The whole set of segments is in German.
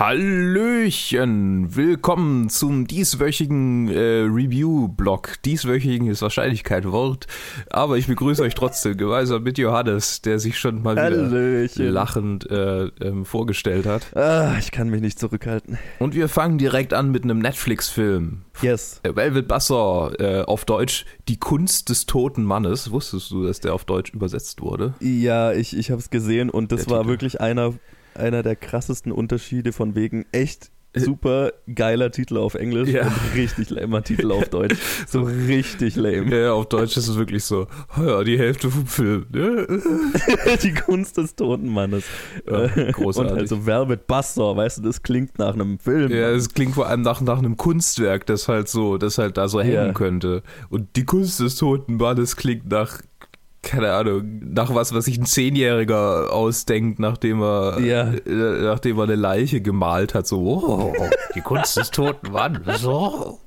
Hallöchen, willkommen zum dieswöchigen äh, Review-Blog. Dieswöchigen ist wahrscheinlich kein Wort, aber ich begrüße euch trotzdem gemeinsam mit Johannes, der sich schon mal wieder Hallöchen. lachend äh, ähm, vorgestellt hat. Ah, ich kann mich nicht zurückhalten. Und wir fangen direkt an mit einem Netflix-Film. Yes. Äh, Velvet Buzzsaw, äh, auf Deutsch Die Kunst des toten Mannes. Wusstest du, dass der auf Deutsch übersetzt wurde? Ja, ich, ich habe es gesehen und das Der war Titel. wirklich einer, einer der krassesten Unterschiede von wegen echt super geiler Titel auf Englisch Ja. und richtig lamer Titel auf Deutsch. So richtig lame. Ja, auf Deutsch ist es wirklich so, oh ja, die Hälfte vom Film. Die Kunst des toten Mannes. Ja, Äh, großartig. Und also Velvet Buzzsaw, weißt du, das klingt nach einem Film. Ja, es klingt vor allem nach, nach einem Kunstwerk, das halt so, das halt da so hängen Ja. könnte. Und die Kunst des toten Mannes klingt nach, keine Ahnung, nach was, was sich ein Zehnjähriger ausdenkt, nachdem er, Ja. äh, nachdem er eine Leiche gemalt hat. So, oh, die Kunst des toten Mannes. Oh.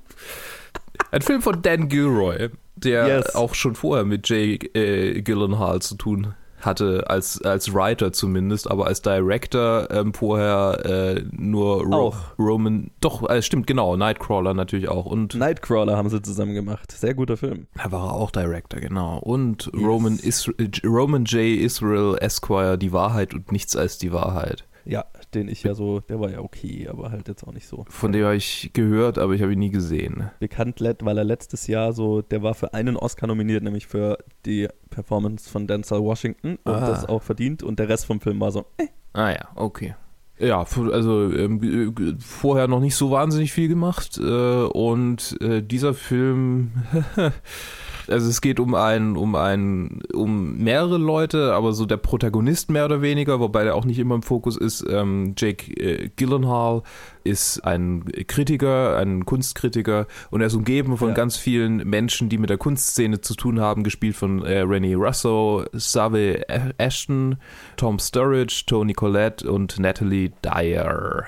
Ein Film von Dan Gilroy, der Yes. auch schon vorher mit Jay äh, Gyllenhaal zu tun hatte, als, als Writer zumindest, aber als Director ähm, vorher äh, nur Ro Auch. Roman, doch, äh, stimmt, genau, Nightcrawler natürlich auch und Nightcrawler haben sie zusammen gemacht. Sehr guter Film. da war er auch Director, genau. Und Yes. Roman, Is Roman J. Israel Esquire, Die Wahrheit und nichts als die Wahrheit. Ja, den ich ja so, der war ja okay, aber halt jetzt auch nicht so. Von dem habe ich gehört, aber ich habe ihn nie gesehen. bekannt, weil er letztes Jahr so, der war für einen Oscar nominiert, nämlich für die Performance von Denzel Washington und Ah. das auch verdient und der Rest vom Film war so, äh, Ah ja, okay. Ja, also ähm, g- vorher noch nicht so wahnsinnig viel gemacht äh, und äh, dieser Film, also es geht um einen, um einen, um mehrere Leute, aber so der Protagonist mehr oder weniger, wobei der auch nicht immer im Fokus ist. Ähm, Jake äh, Gyllenhaal ist ein Kritiker, ein Kunstkritiker und er ist umgeben von Ja. ganz vielen Menschen, die mit der Kunstszene zu tun haben, gespielt von äh, Rennie Russo, Save Ashton, Tom Sturridge, Tony Collette und Natalie Dyer.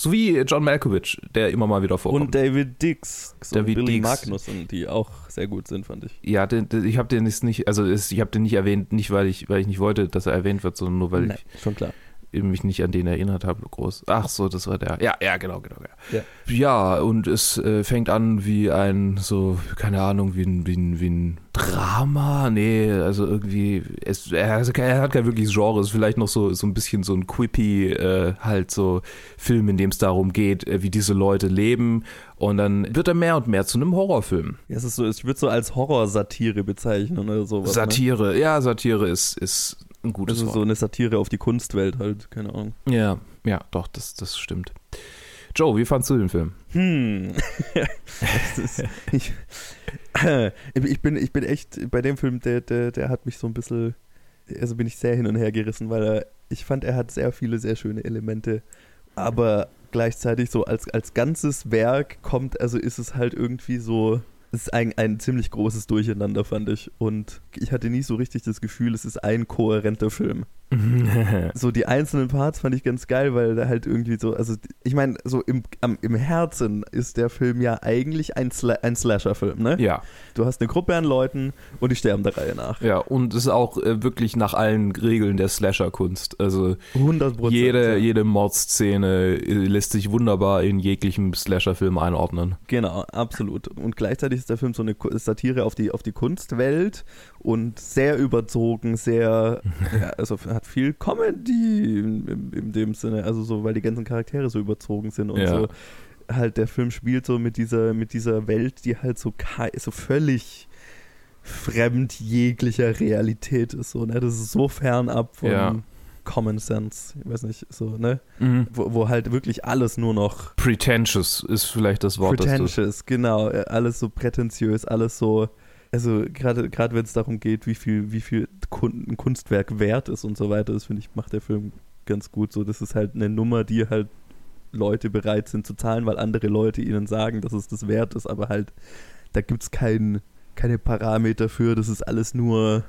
Sowie John Malkovich, der immer mal wieder vorkommt. und David Dix so David Billy Dix. Magnussen, die auch sehr gut sind, fand ich. ja, den, den, ich habe den jetzt nicht, also es- ich habe den nicht erwähnt, nicht weil ich, weil ich nicht wollte, dass er erwähnt wird, sondern nur weil Nee, schon klar. Ich mich nicht an den erinnert habe, groß. Ach so, das war der. Ja, ja, genau, genau. Ja, Ja. ja und es äh, fängt an wie ein, so, keine Ahnung, wie ein, wie ein, wie ein Drama. Nee, also irgendwie, es, er, er hat kein wirkliches Genre, es ist vielleicht noch so, so ein bisschen so ein quippy, äh, halt so Film, in dem es darum geht, äh, wie diese Leute leben. Und dann wird er mehr und mehr zu einem Horrorfilm. Ja, es ist so, ich würde so als Horrorsatire bezeichnen oder sowas. Satire, ja, Satire ist, ist ein gutes Das ist Wort. so eine Satire auf die Kunstwelt halt, keine Ahnung. Ja, ja, doch, das, das stimmt. Joe, wie fandst du den Film? Hm. Ist, ich, ich, bin, ich bin echt, bei dem Film, der, der, der hat mich so ein bisschen, also bin ich sehr hin und her gerissen, weil er, ich fand, er hat sehr viele, sehr schöne Elemente, aber gleichzeitig so als, als ganzes Werk kommt, also ist es halt irgendwie so, es ist ein, ein ziemlich großes Durcheinander, fand ich. Und ich hatte nie so richtig das Gefühl, es ist ein kohärenter Film so die einzelnen Parts fand ich ganz geil, weil da halt irgendwie so, also ich meine, so im, am, im Herzen ist der Film ja eigentlich ein, Sla ein Slasher-Film, ne? ja, Du hast eine Gruppe an Leuten und die sterben der Reihe nach. ja, und es ist auch äh, wirklich nach allen Regeln der Slasher-Kunst. Also 100 Prozent. jede, ja. jede Mordszene äh, lässt sich wunderbar in jeglichem Slasher-Film einordnen. Genau, absolut. Und gleichzeitig ist der Film so eine Satire auf die, auf die Kunstwelt und sehr überzogen, sehr, ja, also hat viel Comedy in, in, dem Sinne, also so, weil die ganzen Charaktere so überzogen sind und Ja. so. Halt, der Film spielt so mit dieser, mit dieser Welt, die halt so, so völlig fremd jeglicher Realität ist. So, ne? Das ist so fernab von Ja. Common Sense, ich weiß nicht, so, ne? Mhm. Wo, wo halt wirklich alles nur noch Pretentious ist vielleicht das Wort, das du... Pretentious, genau. äh, Alles so prätentiös, alles so. Also gerade gerade wenn es darum geht, wie viel wie viel Kun ein Kunstwerk wert ist und so weiter, das finde ich macht der Film ganz gut. So, das ist halt eine Nummer, die halt Leute bereit sind zu zahlen, weil andere Leute ihnen sagen, dass es das wert ist, aber halt da gibt es kein, keine Parameter für. Das ist alles nur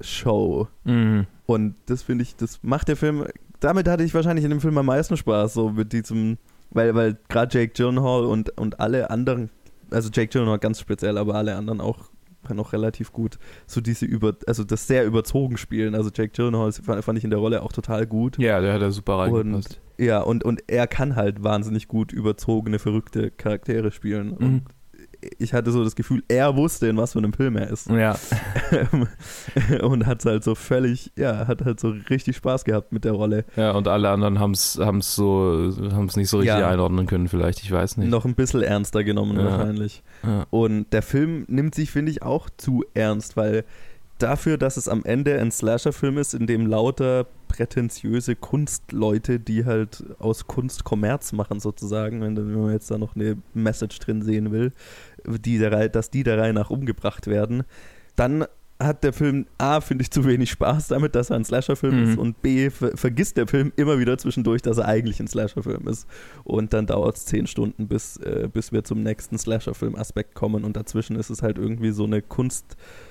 Show. Mhm. Und das finde ich, das macht der Film. Damit hatte ich wahrscheinlich in dem Film am meisten Spaß, so mit diesem, weil, weil gerade Jake Gyllenhaal und, und alle anderen, also Jake Gyllenhaal ganz speziell, aber alle anderen auch noch relativ gut, so diese über, also das sehr überzogen spielen. Also Jake Gyllenhaal fand, fand ich in der Rolle auch total gut. Ja, der hat da super reingepasst. Ja, und, und er kann halt wahnsinnig gut überzogene, verrückte Charaktere spielen. Und Mhm. Ich hatte so das Gefühl, er wusste, in was für einem Film er ist. Ja. und hat halt so völlig, ja, hat halt so richtig Spaß gehabt mit der Rolle. Ja, und alle anderen haben es so, haben es nicht so richtig Ja. einordnen können, vielleicht, ich weiß nicht. Noch ein bisschen ernster genommen Ja. wahrscheinlich. Ja. Und der Film nimmt sich, finde ich, auch zu ernst, weil dafür, dass es am Ende ein Slasher-Film ist, in dem lauter prätentiöse Kunstleute, die halt aus Kunst Kommerz machen sozusagen, wenn, wenn man jetzt da noch eine Message drin sehen will, die der dass die der Reihe nach umgebracht werden, dann hat der Film A, finde ich, zu wenig Spaß damit, dass er ein Slasher-Film Mhm. ist und B, ver vergisst der Film immer wieder zwischendurch, dass er eigentlich ein Slasher-Film ist. Und dann dauert es zehn Stunden, bis, äh, bis wir zum nächsten Slasher-Film-Aspekt kommen und dazwischen ist es halt irgendwie so eine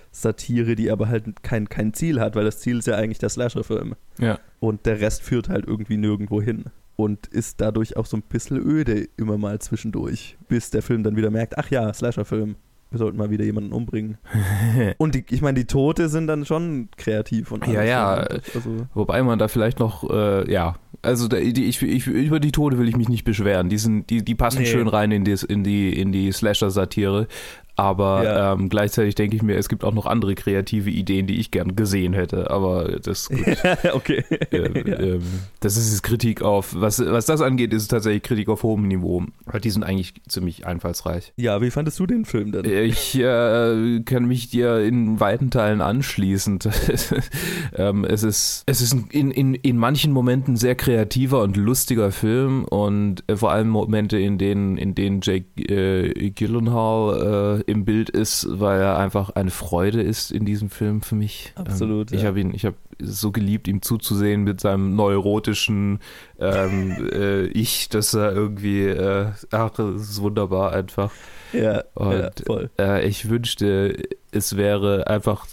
Kunstsatire, die aber halt kein, kein Ziel hat, weil das Ziel ist ja eigentlich der Slasher-Film. Ja. Und der Rest führt halt irgendwie nirgendwo hin. Und ist dadurch auch so ein bisschen öde immer mal zwischendurch, bis der Film dann wieder merkt, ach ja, Slasher-Film, wir sollten mal wieder jemanden umbringen. Und die, ich meine, die Tote sind dann schon kreativ und Ja, ja. Also, Wobei man da vielleicht noch, äh, ja, also da, die, ich, ich, über die Tode will ich mich nicht beschweren. Die, sind, die, die passen Nee. schön rein in, das, in die, in die Slasher-Satire. Aber Ja. ähm, gleichzeitig denke ich mir, es gibt auch noch andere kreative Ideen, die ich gern gesehen hätte. Aber das, gut, okay. äh, ja. ähm, das ist Kritik auf, was, was das angeht, ist es tatsächlich Kritik auf hohem Niveau. Aber die sind eigentlich ziemlich einfallsreich. ja, wie fandest du den Film denn? Ich äh, kann mich dir in weiten Teilen anschließen. ähm, es ist, es ist in, in, in manchen Momenten sehr kreativer und lustiger Film und äh, vor allem Momente, in denen, in denen Jake äh, Gyllenhaal äh, im Bild ist, weil er einfach eine Freude ist in diesem Film für mich. Absolut, Ähm, ich ja. habe ihn, ich habe so geliebt, ihm zuzusehen mit seinem neurotischen ähm, äh, Ich, dass er irgendwie, äh, ach, es ist wunderbar einfach. Ja, Und, ja voll. Äh, ich wünschte, es wäre einfach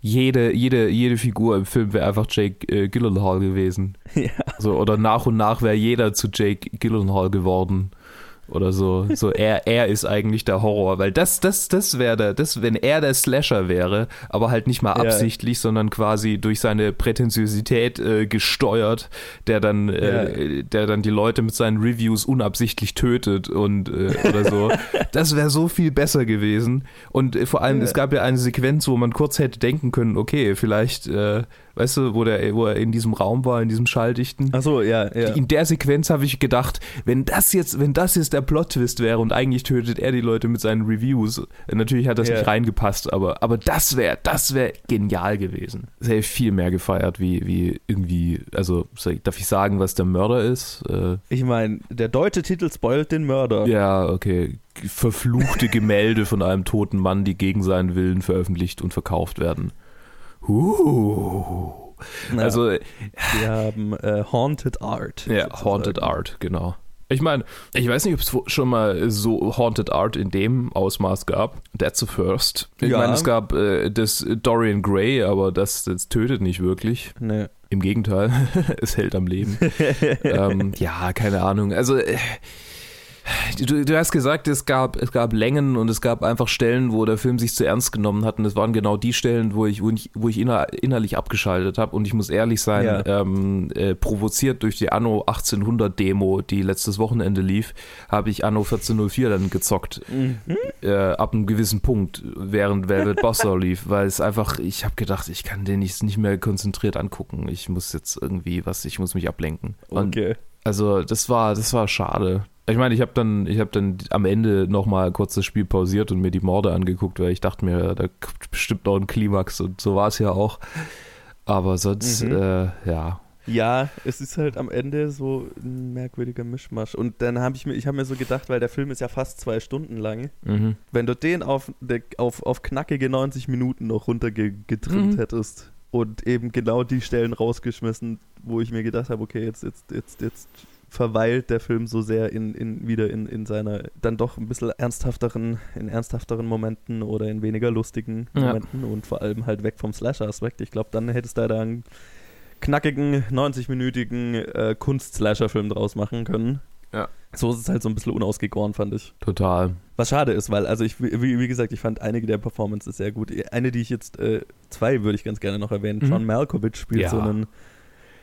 jede, jede, jede Figur im Film wäre einfach Jake äh, Gyllenhaal gewesen. Ja. So, oder nach und nach wäre jeder zu Jake Gyllenhaal geworden. Oder so. So, er, er ist eigentlich der Horror, weil das, das, das wäre der, das, wenn er der Slasher wäre, aber halt nicht mal Ja. absichtlich, sondern quasi durch seine Prätentiosität äh, gesteuert, der dann, äh, der dann die Leute mit seinen Reviews unabsichtlich tötet und äh, oder so. Das wäre so viel besser gewesen. Und äh, vor allem, Ja. es gab ja eine Sequenz, wo man kurz hätte denken können, okay, vielleicht, äh, weißt du, wo der, wo er in diesem Raum war, in diesem Schalldichten. Achso, ja, ja. In der Sequenz habe ich gedacht, wenn das jetzt, wenn das jetzt der Plot-Twist wäre und eigentlich tötet er die Leute mit seinen Reviews, äh, natürlich hat das Ja. nicht reingepasst, aber, aber das wäre, das wäre genial gewesen. Das hätte ich viel mehr gefeiert, wie, wie irgendwie, also darf ich sagen, was der Mörder ist? Äh, Ich meine, der deutsche Titel spoilt den Mörder. ja, okay. Verfluchte Gemälde von einem toten Mann, die gegen seinen Willen veröffentlicht und verkauft werden. Uh. Ja, Also, wir haben äh, Haunted Art. Ja, sozusagen. Haunted Art, genau. Ich meine, ich weiß nicht, ob es schon mal so Haunted Art in dem Ausmaß gab. That's the first. Ich Ja. meine, es gab äh, das Dorian Gray, aber das, das tötet nicht wirklich. Nee. Im Gegenteil, es hält am Leben. ähm, ja, keine Ahnung. Also, äh, du, du hast gesagt, es gab, es gab Längen und es gab einfach Stellen, wo der Film sich zu ernst genommen hat. Und es waren genau die Stellen, wo ich, wo ich, wo ich inner, innerlich abgeschaltet habe. Und ich muss ehrlich sein, Ja. ähm, äh, provoziert durch die Anno 1800 Demo, die letztes Wochenende lief, habe ich Anno 1404 dann gezockt. Mhm. Äh, ab einem gewissen Punkt, während Velvet Buzzsaw lief, weil es einfach, ich habe gedacht, ich kann den nicht, nicht mehr konzentriert angucken. Ich muss jetzt irgendwie was, ich muss mich ablenken. Und Okay. also das war, das war schade. Ich meine, ich habe dann, ich habe dann am Ende noch mal kurz das Spiel pausiert und mir die Morde angeguckt, weil ich dachte mir, da kommt bestimmt noch ein Klimax und so war es ja auch. Aber sonst, Mhm. äh, ja, Ja, es ist halt am Ende so ein merkwürdiger Mischmasch. Und dann habe ich mir, ich habe mir so gedacht, weil der Film ist ja fast zwei Stunden lang, mhm. wenn du den auf, auf, auf knackige 90 Minuten noch runtergetrimmt Mhm. hättest und eben genau die Stellen rausgeschmissen, wo ich mir gedacht habe, okay, jetzt, jetzt, jetzt, jetzt verweilt der Film so sehr in, in wieder in, in seiner dann doch ein bisschen ernsthafteren, in ernsthafteren Momenten oder in weniger lustigen Ja. Momenten und vor allem halt weg vom Slasher-Aspekt. Ich glaube, dann hättest du da einen knackigen, 90-minütigen äh, Kunst-Slasher-Film draus machen können. Ja. So ist es halt so ein bisschen unausgegoren, fand ich. total. Was schade ist, weil, also ich, wie, wie gesagt, ich fand einige der Performances sehr gut. Eine, die ich jetzt, äh, zwei würde ich ganz gerne noch erwähnen. Mhm. John Malkovich spielt Ja. so einen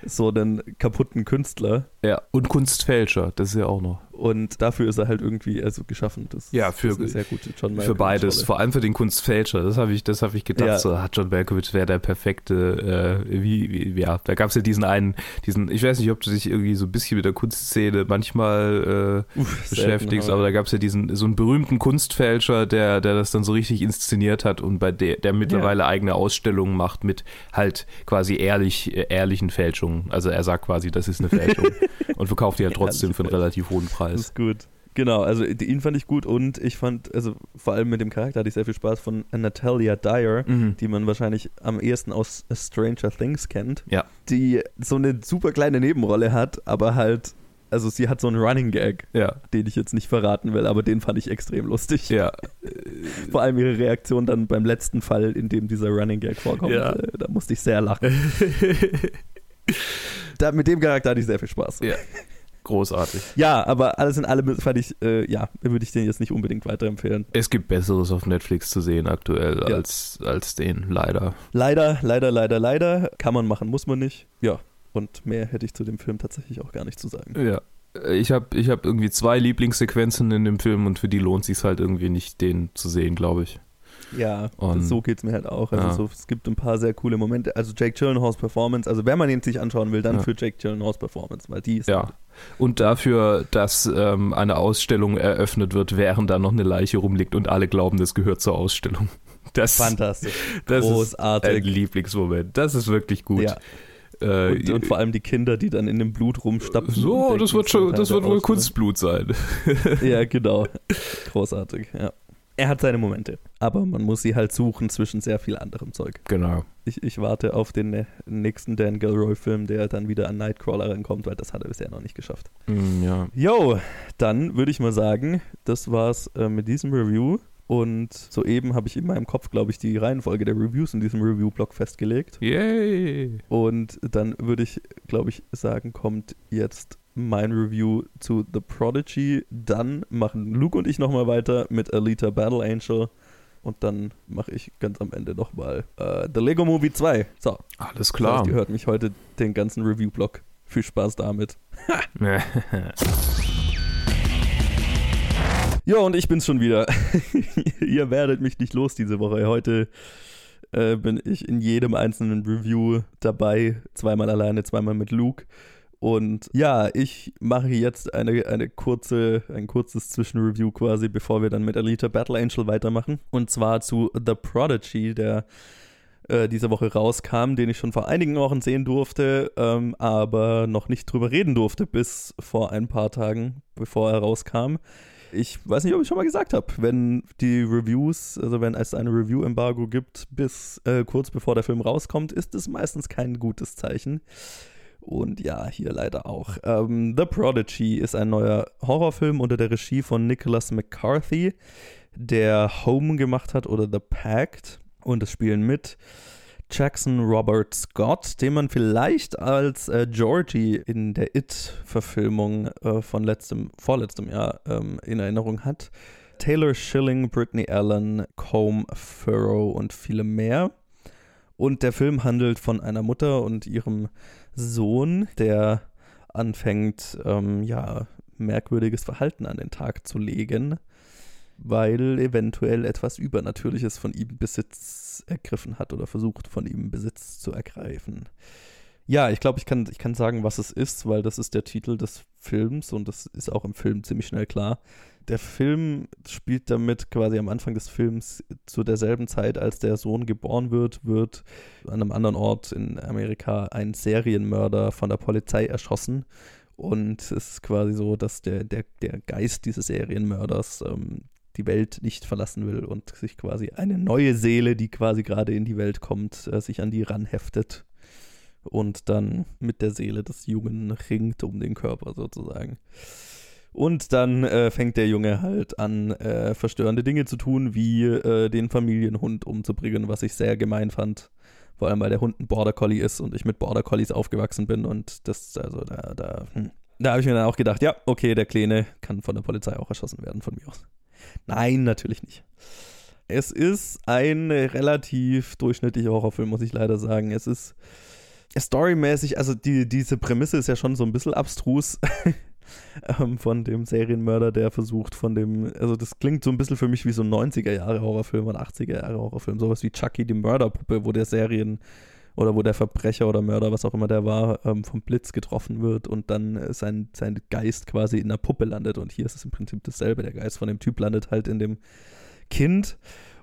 so einen kaputten Künstler. Ja, und Kunstfälscher, das ist ja auch noch. Und dafür ist er halt irgendwie also geschaffen. Das, ja, für, ist eine sehr gute John Malkovich für beides, vor allem für den Kunstfälscher. Das habe ich, das habe ich gedacht. Ja. So, hat John Malkovich wäre der perfekte. Äh, wie, wie, ja, da gab es ja diesen einen, diesen. Ich weiß nicht, ob du dich irgendwie so ein bisschen mit der Kunstszene manchmal äh, Uff, beschäftigst, selten, aber da gab es ja diesen so einen berühmten Kunstfälscher, der, der das dann so richtig inszeniert hat und bei der, der mittlerweile eigene Ausstellungen macht mit halt quasi ehrlich, ehrlichen Fälschungen. Also er sagt quasi, das ist eine Fälschung und verkauft die halt trotzdem für einen relativ hohen Das Preis. ist gut. Genau, also ihn fand ich gut und ich fand, also vor allem mit dem Charakter hatte ich sehr viel Spaß von Natalia Dyer, Mhm. die man wahrscheinlich am ehesten aus Stranger Things kennt. Ja. Die so eine super kleine Nebenrolle hat, aber halt, also sie hat so einen Running Gag, Ja, den ich jetzt nicht verraten will, aber den fand ich extrem lustig. ja. Vor allem ihre Reaktion dann beim letzten Fall, in dem dieser Running Gag vorkommt, Ja. äh, da musste ich sehr lachen. Da, mit dem Charakter hatte ich sehr viel Spaß. Ja. Großartig. Ja, aber alles in allem fand ich, äh, ja, würde ich den jetzt nicht unbedingt weiterempfehlen. Es gibt Besseres auf Netflix zu sehen aktuell Ja. als, als den, leider. Leider, leider, leider, leider. Kann man machen, muss man nicht. Ja. Und mehr hätte ich zu dem Film tatsächlich auch gar nicht zu sagen. Ja. Ich habe ich hab irgendwie zwei Lieblingssequenzen in dem Film und für die lohnt sich halt irgendwie nicht, den zu sehen, glaube ich. Ja, Und- so geht es mir halt auch. Also Ja. so, es gibt ein paar sehr coole Momente. Also Jake Gyllenhaals Performance, also wenn man ihn sich anschauen will, dann Ja. für Jake Gyllenhaals Performance, weil die ist Ja. Und dafür, dass ähm, eine Ausstellung eröffnet wird, während da noch eine Leiche rumliegt und alle glauben, das gehört zur Ausstellung. Das, fantastisch. das ist ein Großartig. Lieblingsmoment. Das ist wirklich gut. Ja. Äh, Und, und vor allem die Kinder, die dann in dem Blut rumstapfen. so, das wird schon, Teil das wird wohl. Kunstblut sein. Ja, genau. Großartig, ja. Er hat seine Momente, aber man muss sie halt suchen zwischen sehr viel anderem Zeug. Genau. Ich, ich warte auf den nächsten Dan Gilroy-Film, der dann wieder an Nightcrawler rankommt, weil das hat er bisher noch nicht geschafft. Mm, ja. Jo, dann würde ich mal sagen, das war's äh, mit diesem Review. Und soeben habe ich in meinem Kopf, glaube ich, die Reihenfolge der Reviews in diesem Review-Blog festgelegt. Yay. Und dann würde ich, glaube ich, sagen, kommt jetzt mein Review zu The Prodigy. Dann machen Luke und ich nochmal weiter mit Alita Battle Angel. Und dann mache ich ganz am Ende nochmal äh, The Lego Movie 2. So, Alles das klar. heißt, ihr hört mich heute den ganzen Review-Blog. Viel Spaß damit. Ja, und ich bin's schon wieder. ihr werdet mich nicht los diese Woche. Heute äh, bin ich in jedem einzelnen Review dabei. Zweimal alleine, zweimal mit Luke. Und ja, ich mache jetzt eine, eine kurze, ein kurzes Zwischenreview quasi, bevor wir dann mit Alita Battle Angel weitermachen. Und zwar zu The Prodigy, der äh, diese Woche rauskam, den ich schon vor einigen Wochen sehen durfte, ähm, aber noch nicht drüber reden durfte, bis vor ein paar Tagen, bevor er rauskam. Ich weiß nicht, ob ich schon mal gesagt habe, wenn die Reviews, also wenn es eine Review-Embargo gibt, bis äh, kurz bevor der Film rauskommt, ist es meistens kein gutes Zeichen. Und ja, hier leider auch. Ähm, The Prodigy ist ein neuer Horrorfilm unter der Regie von Nicholas McCarthy, der Home gemacht hat oder The Pact. Und es spielen mit Jackson Robert Scott, den man vielleicht als äh, Georgie in der It-Verfilmung äh, von letztem, vorletztem Jahr ähm, in Erinnerung hat. Taylor Schilling, Brittany Allen, Combe Furrow und viele mehr. Und der Film handelt von einer Mutter und ihrem Sohn, der anfängt, ähm, ja, merkwürdiges Verhalten an den Tag zu legen, weil eventuell etwas Übernatürliches von ihm Besitz ergriffen hat oder versucht, von ihm Besitz zu ergreifen. Ja, ich glaube, ich kann, ich kann sagen, was es ist, weil das ist der Titel des Films und das ist auch im Film ziemlich schnell klar. Der Film spielt damit quasi am Anfang des Films zu derselben Zeit, als der Sohn geboren wird, wird an einem anderen Ort in Amerika ein Serienmörder von der Polizei erschossen. Und es ist quasi so, dass der, der, der Geist dieses Serienmörders ähm, die Welt nicht verlassen will und sich quasi eine neue Seele, die quasi gerade in die Welt kommt, äh, sich an die ranheftet und dann mit der Seele des Jungen ringt um den Körper sozusagen. Und dann äh, fängt der Junge halt an, äh, verstörende Dinge zu tun, wie äh, den Familienhund umzubringen, was ich sehr gemein fand. Vor allem, weil der Hund ein Border Collie ist und ich mit Border Collies aufgewachsen bin und das, also da, da, hm. da habe ich mir dann auch gedacht, ja, okay, der Kleine kann von der Polizei auch erschossen werden, von mir aus. Nein, natürlich nicht. Es ist ein relativ durchschnittlicher Horrorfilm, muss ich leider sagen. Es ist Storymäßig, also die, diese Prämisse ist ja schon so ein bisschen abstrus. ähm, von dem Serienmörder, der versucht von dem, also das klingt so ein bisschen für mich wie so ein 90er Jahre Horrorfilm oder 80er Jahre Horrorfilm, sowas wie Chucky die Mörderpuppe, wo der Serien oder wo der Verbrecher oder Mörder, was auch immer der war, ähm, vom Blitz getroffen wird und dann äh, sein, sein Geist quasi in der Puppe landet. Und hier ist es im Prinzip dasselbe. Der Geist von dem Typ landet halt in dem Kind.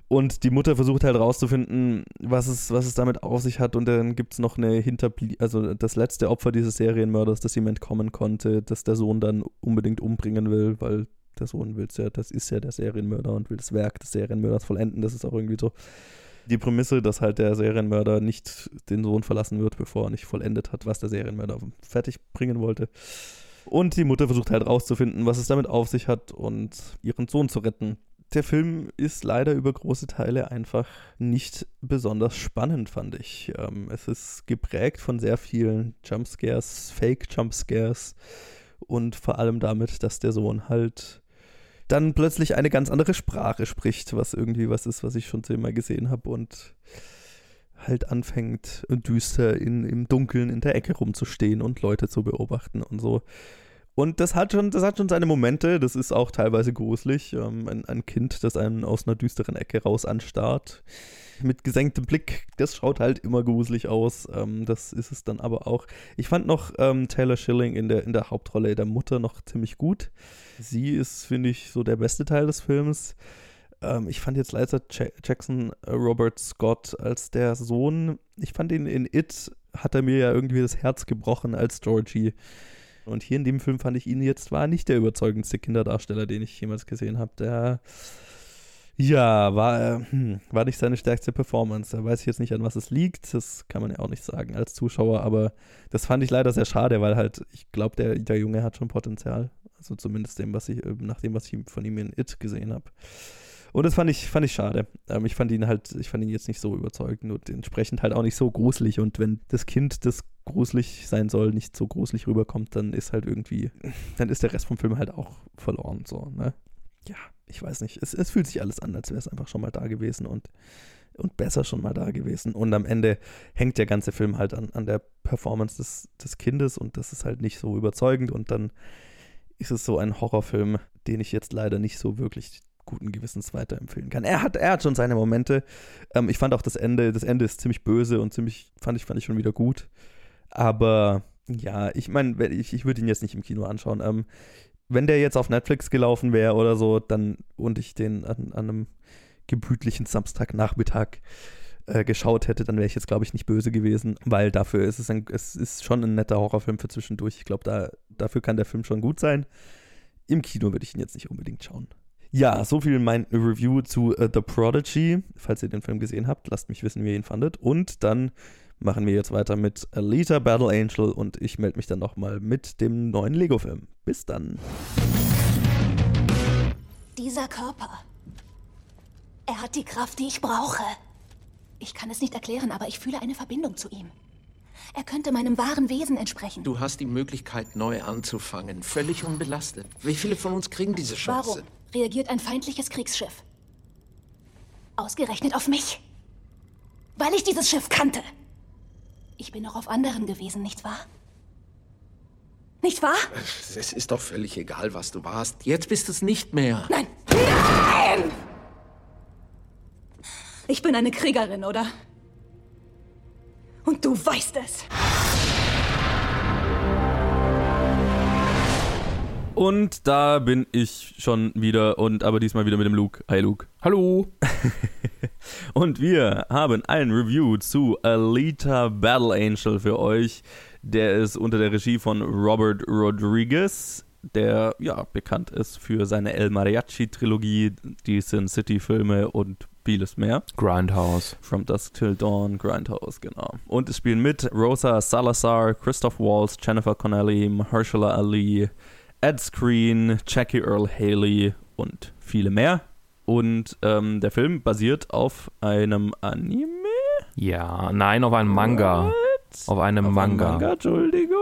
Und die Mutter versucht halt rauszufinden, was es, was es damit auf sich hat. Und dann gibt es noch eine Hinterblie also das letzte Opfer dieses Serienmörders, das ihm entkommen konnte, das der Sohn dann unbedingt umbringen will, weil der Sohn will es ja, das ist ja der Serienmörder und will das Werk des Serienmörders vollenden. Das ist auch irgendwie so die Prämisse, dass halt der Serienmörder nicht den Sohn verlassen wird, bevor er nicht vollendet hat, was der Serienmörder fertig bringen wollte. Und die Mutter versucht halt rauszufinden, was es damit auf sich hat und ihren Sohn zu retten. Der Film ist leider über große Teile einfach nicht besonders spannend, fand ich. Ähm, es ist geprägt von sehr vielen Jumpscares, Fake-Jumpscares und vor allem damit, dass der Sohn halt dann plötzlich eine ganz andere Sprache spricht, was irgendwie was ist, was ich schon zehnmal gesehen habe und halt anfängt düster in, im Dunkeln in der Ecke rumzustehen und Leute zu beobachten und so. Und das hat schon, das hat schon seine Momente, das ist auch teilweise gruselig. Ähm, ein, ein, Kind, das einen aus einer düsteren Ecke raus anstarrt. Mit gesenktem Blick, das schaut halt immer gruselig aus. Ähm, das ist es dann aber auch. Ich fand noch ähm, Taylor Schilling in der, in der Hauptrolle der Mutter noch ziemlich gut. Sie ist, finde ich, so der beste Teil des Films. Ähm, ich fand jetzt leider Jackson äh, Robert Scott als der Sohn. Ich fand ihn in It, hat er mir ja irgendwie das Herz gebrochen als Georgie und hier in dem Film fand ich ihn jetzt zwar nicht der überzeugendste Kinderdarsteller, den ich jemals gesehen habe. Der, ja, war, hm, war nicht seine stärkste Performance. Da weiß ich jetzt nicht, an was es liegt. Das kann man ja auch nicht sagen als Zuschauer, aber das fand ich leider sehr schade, weil halt, ich glaube, der, der Junge hat schon Potenzial. Also zumindest dem, was ich, nach dem, was ich von ihm in It gesehen habe. Und das fand ich, fand ich schade. Ähm, ich fand ihn halt, ich fand ihn jetzt nicht so überzeugend und entsprechend halt auch nicht so gruselig. Und wenn das Kind, das gruselig sein soll, nicht so gruselig rüberkommt, dann ist halt irgendwie, dann ist der Rest vom Film halt auch verloren. So, ne? Ja, ich weiß nicht. Es, es fühlt sich alles an, als wäre es einfach schon mal da gewesen und, und besser schon mal da gewesen. Und am Ende hängt der ganze Film halt an, an der Performance des, des Kindes und das ist halt nicht so überzeugend und dann ist es so ein Horrorfilm, den ich jetzt leider nicht so wirklich guten Gewissens weiterempfehlen kann. Er hat, er hat schon seine Momente. Ähm, ich fand auch das Ende, das Ende ist ziemlich böse und ziemlich, fand ich, fand ich schon wieder gut. Aber ja, ich meine, ich, ich würde ihn jetzt nicht im Kino anschauen. Ähm, wenn der jetzt auf Netflix gelaufen wäre oder so, dann und ich den an, an einem gemütlichen Samstagnachmittag äh, geschaut hätte, dann wäre ich jetzt, glaube ich, nicht böse gewesen, weil dafür ist es, ein, es ist schon ein netter Horrorfilm für zwischendurch. Ich glaube, da, dafür kann der Film schon gut sein. Im Kino würde ich ihn jetzt nicht unbedingt schauen. Ja, so viel mein Review zu uh, The Prodigy. Falls ihr den Film gesehen habt, lasst mich wissen, wie ihr ihn fandet. Und dann machen wir jetzt weiter mit Alita Battle Angel und ich melde mich dann nochmal mit dem neuen Lego-Film. Bis dann. Dieser Körper. Er hat die Kraft, die ich brauche. Ich kann es nicht erklären, aber ich fühle eine Verbindung zu ihm. Er könnte meinem wahren Wesen entsprechen. Du hast die Möglichkeit, neu anzufangen, völlig unbelastet. Wie viele von uns kriegen diese Chance? Warum? Reagiert ein feindliches Kriegsschiff. Ausgerechnet auf mich. Weil ich dieses Schiff kannte. Ich bin noch auf anderen gewesen, nicht wahr? Nicht wahr? Es ist doch völlig egal, was du warst. Jetzt bist es nicht mehr. Nein! Nein! Ich bin eine Kriegerin, oder? Und du weißt es. Und da bin ich schon wieder und aber diesmal wieder mit dem Luke. Hi Luke. Hallo. und wir haben ein Review zu Alita Battle Angel für euch. Der ist unter der Regie von Robert Rodriguez, der ja bekannt ist für seine El Mariachi Trilogie, die Sin City Filme und vieles mehr. Grindhouse. From Dusk Till Dawn, Grindhouse, genau. Und es spielen mit Rosa Salazar, Christoph Waltz, Jennifer Connelly, Mahershala Ali, Ed Screen, Jackie Earl Haley und viele mehr. Und ähm, der Film basiert auf einem Anime? Ja, nein, auf einem Manga. What? Auf einem auf Manga. Einem Manga, Entschuldigung.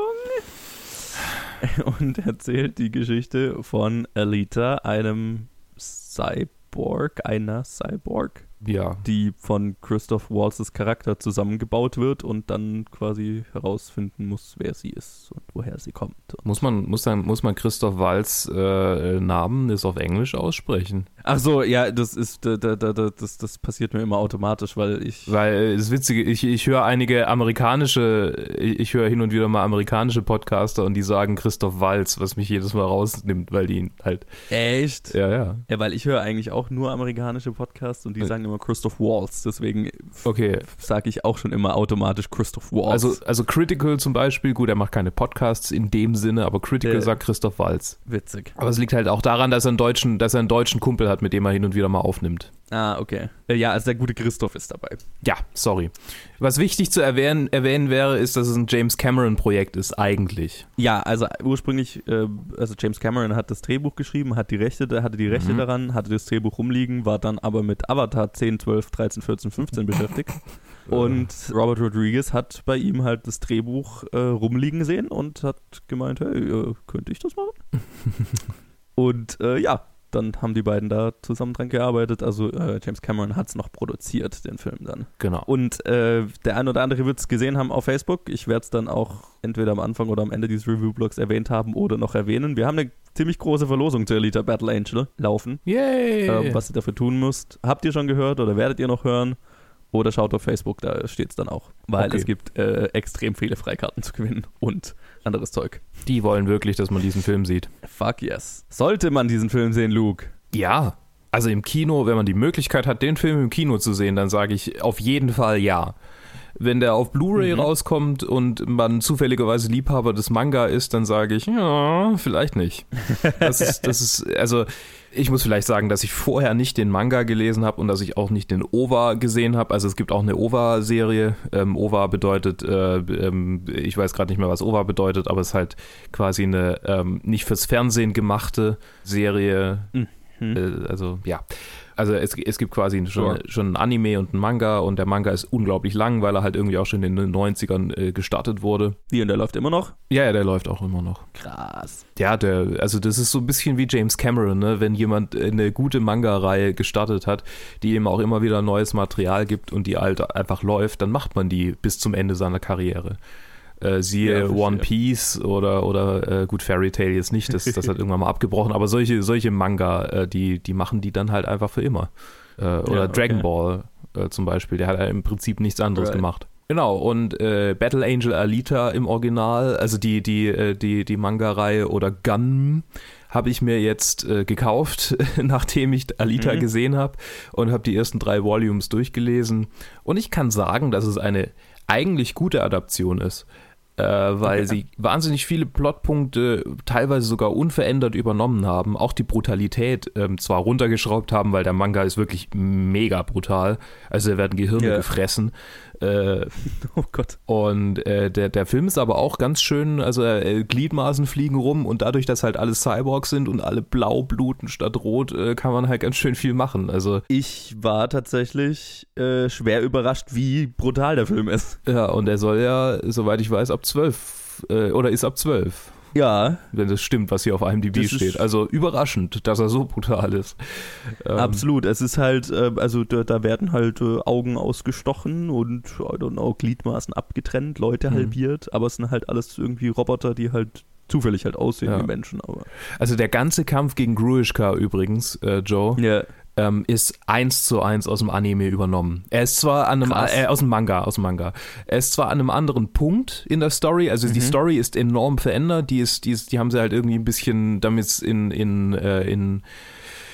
Und erzählt die Geschichte von Alita, einem Cyborg, einer Cyborg, Ja. die von Christoph Waltzes Charakter zusammengebaut wird und dann quasi herausfinden muss, wer sie ist und woher sie kommt. Muss man, muss dann, muss man Christoph Walz äh, Namen das auf Englisch aussprechen? Ach so, ja, das ist da, da, da, das, das passiert mir immer automatisch, weil ich Weil äh, das Witzige, ich, ich höre einige amerikanische, ich, ich höre hin und wieder mal amerikanische Podcaster und die sagen Christoph Walz, was mich jedes Mal rausnimmt, weil die ihn halt, echt ja, ja. Ja, weil ich höre eigentlich auch nur amerikanische Podcasts und die Äh. sagen immer Christoph Waltz, deswegen Okay, sage ich auch schon immer automatisch Christoph Waltz. also, also Critical zum Beispiel, gut, er macht keine Podcasts in dem Sinne, aber Critical Äh. sagt Christoph Walz. witzig. Aber es liegt halt auch daran, dass er einen deutschen, dass er einen deutschen Kumpel hat, mit dem er hin und wieder mal aufnimmt. Ah, okay. Äh, Ja, also der gute Christoph ist dabei. Ja, sorry. Was wichtig zu erwähnen, erwähnen wäre, ist, dass es ein James Cameron-Projekt ist, eigentlich. Ja, also ursprünglich, äh, also James Cameron hat das Drehbuch geschrieben, hat die Rechte, hatte die Rechte Mhm. daran, hatte das Drehbuch rumliegen, war dann aber mit Avatar 10, 12, 13, 14, 15 beschäftigt. Und Robert Rodriguez hat bei ihm halt das Drehbuch äh, rumliegen sehen und hat gemeint, hey, äh, könnte ich das machen? und äh, ja, dann haben die beiden da zusammen dran gearbeitet. Also äh, James Cameron hat es noch produziert, den Film dann. Genau. Und äh, der ein oder andere wird es gesehen haben auf Facebook. Ich werde es dann auch entweder am Anfang oder am Ende dieses Review-Blogs erwähnt haben oder noch erwähnen. Wir haben eine ziemlich große Verlosung zur Elite Battle Angel laufen. Yay! Äh, was ihr dafür tun müsst, habt ihr schon gehört oder werdet ihr noch hören? Oder schaut auf Facebook, da steht es dann auch. Weil Okay. es gibt äh, extrem viele Freikarten zu gewinnen und anderes Zeug. Die wollen wirklich, dass man diesen Film sieht. Fuck yes. Sollte man diesen Film sehen, Luke? Ja. Also im Kino, wenn man die Möglichkeit hat, den Film im Kino zu sehen, dann sage ich auf jeden Fall ja. Wenn der auf Blu-ray Mhm. rauskommt und man zufälligerweise Liebhaber des Manga ist, dann sage ich, ja, vielleicht nicht. Das ist, das ist, also ich muss vielleicht sagen, dass ich vorher nicht den Manga gelesen habe und dass ich auch nicht den OVA gesehen habe. Also es gibt auch eine OVA-Serie. Ähm, OVA bedeutet, äh, ähm, ich weiß gerade nicht mehr, was OVA bedeutet, aber es ist halt quasi eine ähm, nicht fürs Fernsehen gemachte Serie. Mhm. Äh, also ja. Also es, es gibt quasi schon, Sure. schon ein Anime und ein Manga und der Manga ist unglaublich lang, weil er halt irgendwie auch schon in den 90ern äh, gestartet wurde. Wie und der läuft immer noch? Ja, ja, der läuft auch immer noch. Krass. Ja, der, also das ist so ein bisschen wie James Cameron, ne? wenn jemand eine gute Manga-Reihe gestartet hat, die ihm auch immer wieder neues Material gibt und die halt einfach läuft, dann macht man die bis zum Ende seiner Karriere. Äh, siehe Ja. One Piece oder, oder äh, gut, Fairy Tail jetzt nicht, das, das hat irgendwann mal abgebrochen, aber solche, solche Manga, äh, die, die machen die dann halt einfach für immer. Äh, oder okay. Dragon Ball äh, zum Beispiel, der hat ja im Prinzip nichts anderes Right. gemacht. Genau, und äh, Battle Angel Alita im Original, also die, die, äh, die, die Manga-Reihe oder Gun habe ich mir jetzt äh, gekauft, nachdem ich Alita Mhm. gesehen habe und habe die ersten drei Volumes durchgelesen. Und ich kann sagen, dass es eine eigentlich gute Adaption ist. Äh, weil Okay. sie wahnsinnig viele Plotpunkte teilweise sogar unverändert übernommen haben, auch die Brutalität ähm, zwar runtergeschraubt haben, weil der Manga ist wirklich mega brutal, also da werden Gehirne Ja. gefressen. Äh, Oh Gott. und äh, der, der Film ist aber auch ganz schön, also äh, Gliedmaßen fliegen rum und dadurch, dass halt alle Cyborgs sind und alle blau bluten statt rot, äh, kann man halt ganz schön viel machen. Also Ich war tatsächlich äh, schwer überrascht, wie brutal der Film ist. ja, und er soll ja, soweit ich weiß, ab 12 äh, oder ist ab 12, Ja, wenn das stimmt, was hier auf IMDb Das steht. Also überraschend, dass er so brutal ist. Ähm, absolut. Es ist halt, äh, also da, da werden halt äh, Augen ausgestochen und, I don't know, Gliedmaßen abgetrennt, Leute Mhm. halbiert, aber es sind halt alles irgendwie Roboter, die halt zufällig halt aussehen Ja. wie Menschen. Aber Also der ganze Kampf gegen Gruishka übrigens, äh, Joe, ja, ähm, ist eins zu eins aus dem Anime übernommen. Er ist zwar an einem, äh, aus dem Manga, aus dem Manga. Er ist zwar an einem anderen Punkt in der Story, also die Mhm. Story ist enorm verändert, die ist, die ist, die haben sie halt irgendwie ein bisschen, damit es in, in, äh, in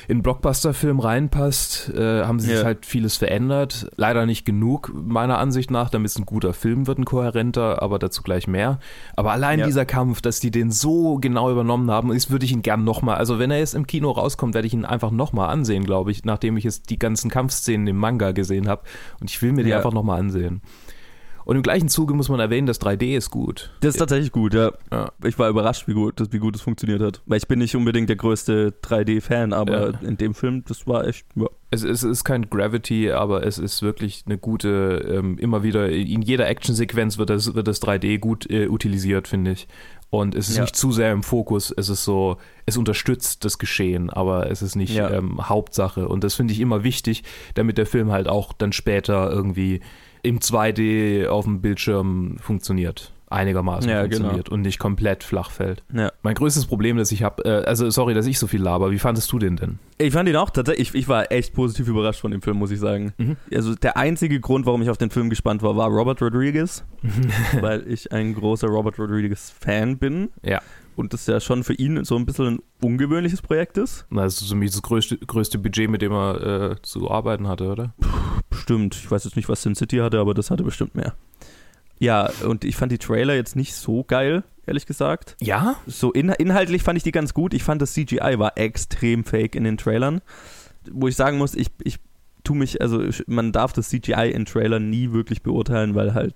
in Blockbuster-Film reinpasst, äh, haben sie Ja. sich halt vieles verändert. Leider nicht genug, meiner Ansicht nach, damit es ein guter Film wird, ein kohärenter, aber dazu gleich mehr. Aber allein Ja. dieser Kampf, dass die den so genau übernommen haben, ist, würde ich ihn gern nochmal, also wenn er jetzt im Kino rauskommt, werde ich ihn einfach nochmal ansehen, glaube ich, nachdem ich jetzt die ganzen Kampfszenen im Manga gesehen habe. Und ich will mir die Ja. einfach nochmal ansehen. Und im gleichen Zuge muss man erwähnen, das 3D ist gut. das ist tatsächlich gut, ja. Ja. Ich war überrascht, wie gut, das, wie gut es funktioniert hat. Weil ich bin nicht unbedingt der größte 3D-Fan, aber Ja. in dem Film, das war echt, ja. Es, es ist kein Gravity, aber es ist wirklich eine gute, ähm, immer wieder, in jeder Actionsequenz wird das, wird das 3D gut äh, utilisiert, finde ich. Und es ist Ja. nicht zu sehr im Fokus. Es ist so, es unterstützt das Geschehen, aber es ist nicht ähm, Hauptsache. Und das finde ich immer wichtig, damit der Film halt auch dann später irgendwie im 2D auf dem Bildschirm funktioniert. Einigermaßen Ja, genau. funktioniert und nicht komplett flach fällt. Ja. Mein größtes Problem, das ich habe, äh, also sorry, dass ich so viel laber, wie fandest du den denn? Ich fand ihn auch tatsächlich, ich, ich war echt positiv überrascht von dem Film, muss ich sagen. Mhm. Also der einzige Grund, warum ich auf den Film gespannt war, war Robert Rodriguez, weil ich ein großer Robert Rodriguez-Fan bin. Ja. Und das ja schon für ihn so ein bisschen ein ungewöhnliches Projekt ist. Das ist so das größte, größte Budget, mit dem er äh, zu arbeiten hatte, oder? Bestimmt. Ich weiß jetzt nicht, was Sin City hatte, aber das hatte bestimmt mehr. Ja, und ich fand die Trailer jetzt nicht so geil, ehrlich gesagt. Ja? So in, inhaltlich fand ich die ganz gut. Ich fand das CGI war extrem fake in den Trailern. Wo ich sagen muss, ich, ich tu mich, also ich- man darf das CGI in Trailern nie wirklich beurteilen, weil halt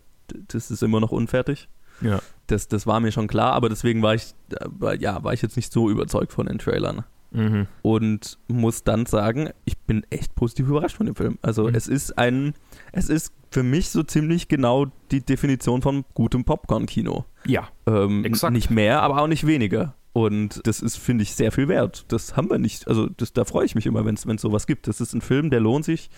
das ist immer noch unfertig. Ja. Das, das war mir schon klar, aber deswegen war ich, äh, ja, war ich jetzt nicht so überzeugt von den Trailern. Mhm. Und muss dann sagen, ich bin echt positiv überrascht von dem Film. Also Mhm. es ist ein, es ist für mich so ziemlich genau die Definition von gutem Popcorn-Kino. Ja. Ähm, Exakt. Nicht mehr, aber auch nicht weniger. Und das ist, finde ich, sehr viel wert. Das haben wir nicht. Also das, da freue ich mich immer, wenn es sowas gibt. Das ist ein Film, der lohnt sich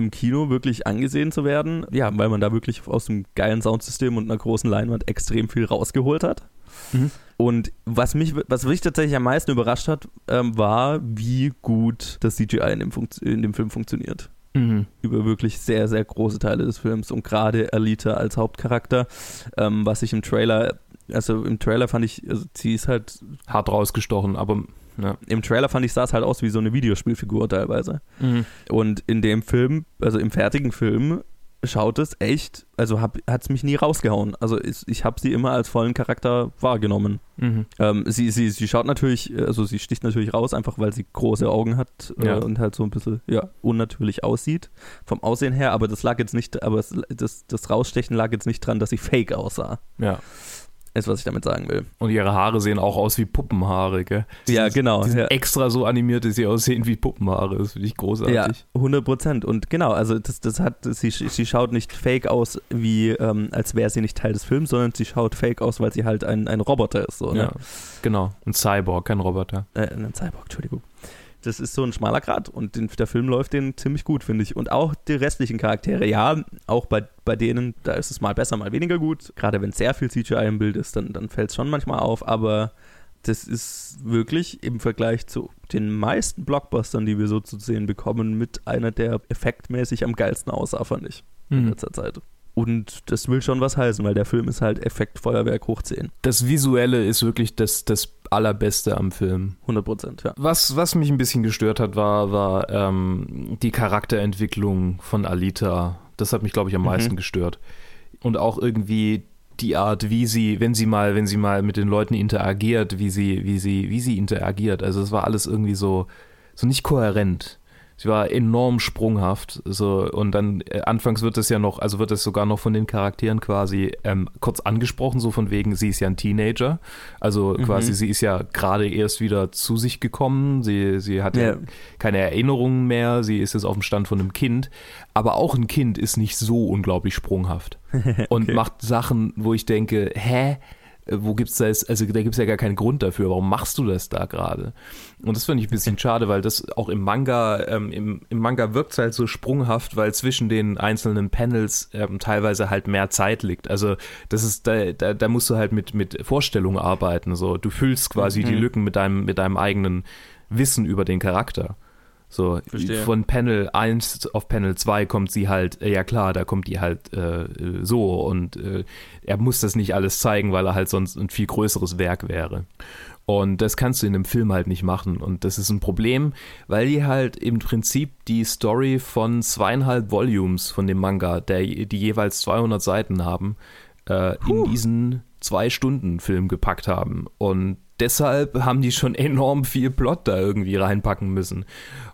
im Kino wirklich angesehen zu werden. Ja, weil man da wirklich aus einem geilen Soundsystem und einer großen Leinwand extrem viel rausgeholt hat. Mhm. Und was mich, was mich tatsächlich am meisten überrascht hat, ähm, war, wie gut das CGI in dem, Funkt in dem Film funktioniert Mhm. über wirklich sehr, sehr große Teile des Films und gerade Alita als Hauptcharakter, ähm, was ich im Trailer, also im Trailer fand ich, also sie ist halt, Hart rausgestochen, aber ja. im Trailer fand ich, sah es halt aus wie so eine Videospielfigur teilweise. Mhm. Und in dem Film, also im fertigen Film, schaut es echt, also hat es mich nie rausgehauen. Also ich, ich habe sie immer als vollen Charakter wahrgenommen. Mhm. Ähm, sie, sie, sie schaut natürlich, also sie sticht natürlich raus, einfach weil sie große Augen hat äh, Ja. und halt so ein bisschen ja, unnatürlich aussieht vom Aussehen her, aber das lag jetzt nicht, aber das, das Rausstechen lag jetzt nicht dran, dass sie fake aussah. Ja. Ist, was ich damit sagen will. Und ihre Haare sehen auch aus wie Puppenhaare, gell? Die Ja, sind- genau, Die sind ja. extra so animiert, dass sie aussehen wie Puppenhaare. Das finde ich großartig. Ja, 100 Prozent. Und genau, also das, das hat, sie, sie schaut nicht fake aus, wie ähm, als wäre sie nicht Teil des Films, sondern sie schaut fake aus, weil sie halt ein, ein Roboter ist. So, ne? Ja, genau. Ein Cyborg, kein Roboter. Äh, ein Cyborg, Entschuldigung. Das ist so ein schmaler Grad und den, der Film läuft den ziemlich gut, finde ich. Und auch die restlichen Charaktere, ja, auch bei, bei denen, da ist es mal besser, mal weniger gut. Gerade wenn sehr viel CGI im Bild ist, dann, dann fällt es schon manchmal auf, aber das ist wirklich im Vergleich zu den meisten Blockbustern, die wir so zu sehen bekommen, mit einer, der effektmäßig am geilsten aussah, fand ich in Mhm. letzter Zeit. Und das will schon was heißen, weil der Film ist halt Effektfeuerwerk hoch 10. Das Visuelle ist wirklich das, das Allerbeste am Film. 100 Prozent, ja. Was, was mich ein bisschen gestört hat, war, war ähm, die Charakterentwicklung von Alita. Das hat mich, glaube ich, am Mhm. meisten gestört. Und auch irgendwie die Art, wie sie, wenn sie mal, wenn sie mal mit den Leuten interagiert, wie sie, wie sie, wie sie interagiert. Also es war alles irgendwie so, so nicht kohärent. Sie war enorm sprunghaft. So, und dann äh, anfangs wird es ja noch, also wird es sogar noch von den Charakteren quasi ähm, kurz angesprochen, so von wegen, sie ist ja ein Teenager. Also Mhm. quasi, sie ist ja gerade erst wieder zu sich gekommen. Sie, sie hat ja. Keine Erinnerungen mehr. Sie ist jetzt auf dem Stand von einem Kind. Aber auch ein Kind ist nicht so unglaublich sprunghaft. Und Okay. macht Sachen, wo ich denke, hä? Äh, Wo gibt's da jetzt, also da gibt's ja gar keinen Grund dafür. Warum machst du das da gerade? Und das finde ich ein bisschen schade, weil das auch im Manga, ähm, im, im Manga wirkt halt so sprunghaft, weil zwischen den einzelnen Panels ähm, teilweise halt mehr Zeit liegt. Also das ist, da, da, da musst du halt mit, mit Vorstellungen arbeiten. So, du füllst quasi die Mhm. Lücken mit deinem, mit deinem eigenen Wissen über den Charakter. So, Verstehe. von Panel 1 auf Panel 2 kommt sie halt, äh, ja klar, da kommt die halt äh, so und äh, er muss das nicht alles zeigen, weil er halt sonst ein viel größeres Werk wäre. Und das kannst du in einem Film halt nicht machen. Und das ist ein Problem, weil die halt im Prinzip die Story von zweieinhalb Volumes von dem Manga, der, die jeweils 200 Seiten haben, äh, in diesen Zwei-Stunden-Film gepackt haben. Und deshalb haben die schon enorm viel Plot da irgendwie reinpacken müssen.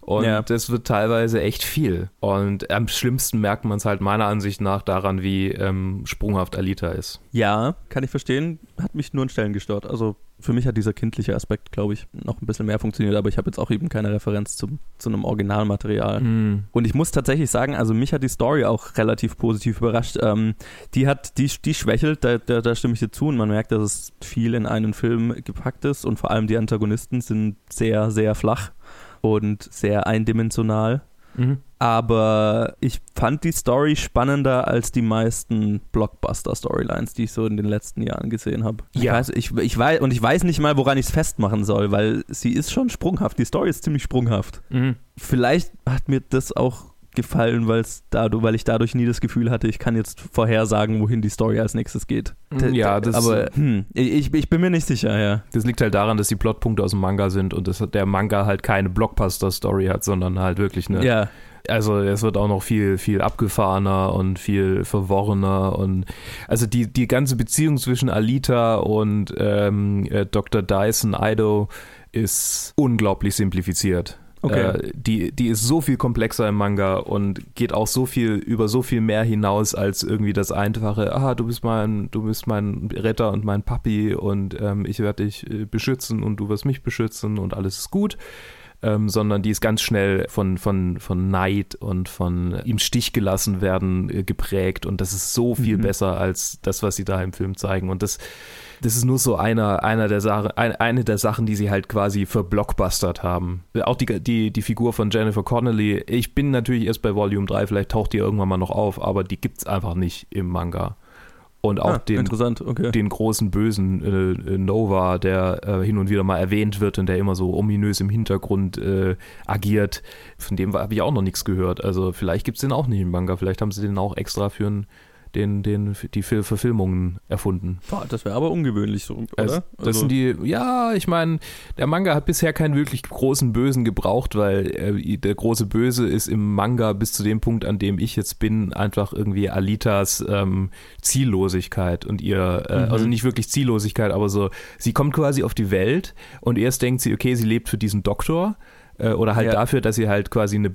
Und Ja. das wird teilweise echt viel. Und am schlimmsten merkt man es halt meiner Ansicht nach daran, wie ähm, sprunghaft Alita ist. Ja, kann ich verstehen. Hat mich nur an Stellen gestört. Also Für mich hat dieser kindliche Aspekt, glaube ich, noch ein bisschen mehr funktioniert, aber ich habe jetzt auch eben keine Referenz zum, zu einem Originalmaterial. Mhm. Und ich muss tatsächlich sagen, also mich hat die Story auch relativ positiv überrascht. Ähm, die hat, die, die schwächelt, da, da, da stimme ich dir zu und man merkt, dass es viel in einen Film gepackt ist und vor allem die Antagonisten sind sehr, sehr flach und sehr eindimensional. Mhm. Aber ich fand die Story spannender als die meisten Blockbuster-Storylines, die ich so in den letzten Jahren gesehen habe. Ich Ja. weiß, ich, ich weiß, und ich weiß nicht mal, woran ich es festmachen soll, weil sie ist schon sprunghaft. Die Story ist ziemlich sprunghaft. Mhm. Vielleicht hat mir das auch gefallen, dadurch, weil ich dadurch nie das Gefühl hatte, ich kann jetzt vorhersagen, wohin die Story als nächstes geht. D- Ja, das- aber hm, ich, ich bin mir nicht sicher, ja. Das liegt halt daran, dass die Plotpunkte aus dem Manga sind und dass der Manga halt keine Blockbuster-Story hat, sondern halt wirklich eine. Ja, Also es wird auch noch viel, viel abgefahrener und viel verworrener und also die, die ganze Beziehung zwischen Alita und ähm, äh, Dr. Dyson Ido ist unglaublich simplifiziert. Okay. Äh, die, die ist so viel komplexer im Manga und geht auch so viel über so viel mehr hinaus als irgendwie das einfache, ah, du bist mein, du bist mein Retter und mein Papi und ähm, ich werde dich äh, beschützen und du wirst mich beschützen und alles ist gut. Ähm, sondern die ist ganz schnell von, von, von Neid und von im Stich gelassen werden äh, geprägt und das ist so viel Mhm. besser als das, was sie da im Film zeigen und das, das ist nur so einer, einer der Sachen, ein, eine der Sachen, die sie halt quasi verblockbustert haben. Auch die, die, die Figur von Jennifer Connelly, ich bin natürlich erst bei Volume 3, vielleicht taucht die irgendwann mal noch auf, aber die gibt's einfach nicht im Manga. Und auch ah, den, okay. den großen Bösen äh, Nova, der äh, hin und wieder mal erwähnt wird und der immer so ominös im Hintergrund äh, agiert. Von dem habe ich auch noch nichts gehört. Also vielleicht gibt es den auch nicht im Manga. Vielleicht haben sie den auch extra für einen den, den, die Fil- Verfilmungen erfunden. Boah, das wäre aber ungewöhnlich so, oder? Also, das Also- sind die, ja, ich meine, der Manga hat bisher keinen wirklich großen Bösen gebraucht, weil äh, der große Böse ist im Manga bis zu dem Punkt, an dem ich jetzt bin, einfach irgendwie Alitas ähm, Ziellosigkeit und ihr, äh, Mhm. also nicht wirklich Ziellosigkeit, aber so, sie kommt quasi auf die Welt und erst denkt sie, okay, sie lebt für diesen Doktor äh, oder halt Ja. dafür, dass sie halt quasi eine,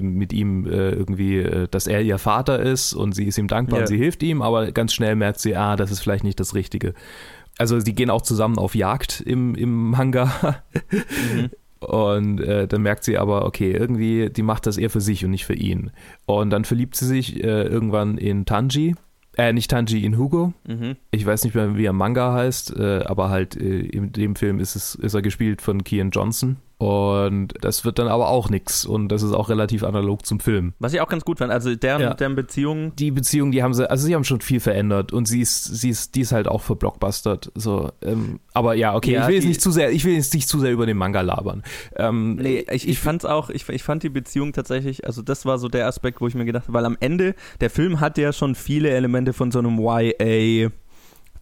mit ihm äh, irgendwie, äh, dass er ihr Vater ist und sie ist ihm dankbar Ja. und sie hilft ihm, aber ganz schnell merkt sie, ah, das ist vielleicht nicht das Richtige. Also sie gehen auch zusammen auf Jagd im, im Manga Mhm. und äh, dann merkt sie aber, okay, irgendwie, die macht das eher für sich und nicht für ihn. Und dann verliebt sie sich äh, irgendwann in Tanji, äh, nicht Tanji, in Hugo. Mhm. Ich weiß nicht mehr, wie er Manga heißt, äh, aber halt äh, in dem Film ist, es, ist er gespielt von Kian Johnson. Und das wird dann aber auch nix. Und das ist auch relativ analog zum Film. Was ich auch ganz gut fand, also deren, Ja. deren Beziehung, Die Beziehung, die haben sie, also sie haben schon viel verändert und sie ist, sie ist, die ist halt auch verblockbustert. So, ähm, aber ja, okay, Ja, ich will jetzt nicht zu sehr, ich will jetzt nicht zu sehr über den Manga labern. Ähm, Nee, ich, ich fand's auch, ich, ich fand die Beziehung tatsächlich, also das war so der Aspekt, wo ich mir gedacht habe, weil am Ende, der Film hat ja schon viele Elemente von so einem YA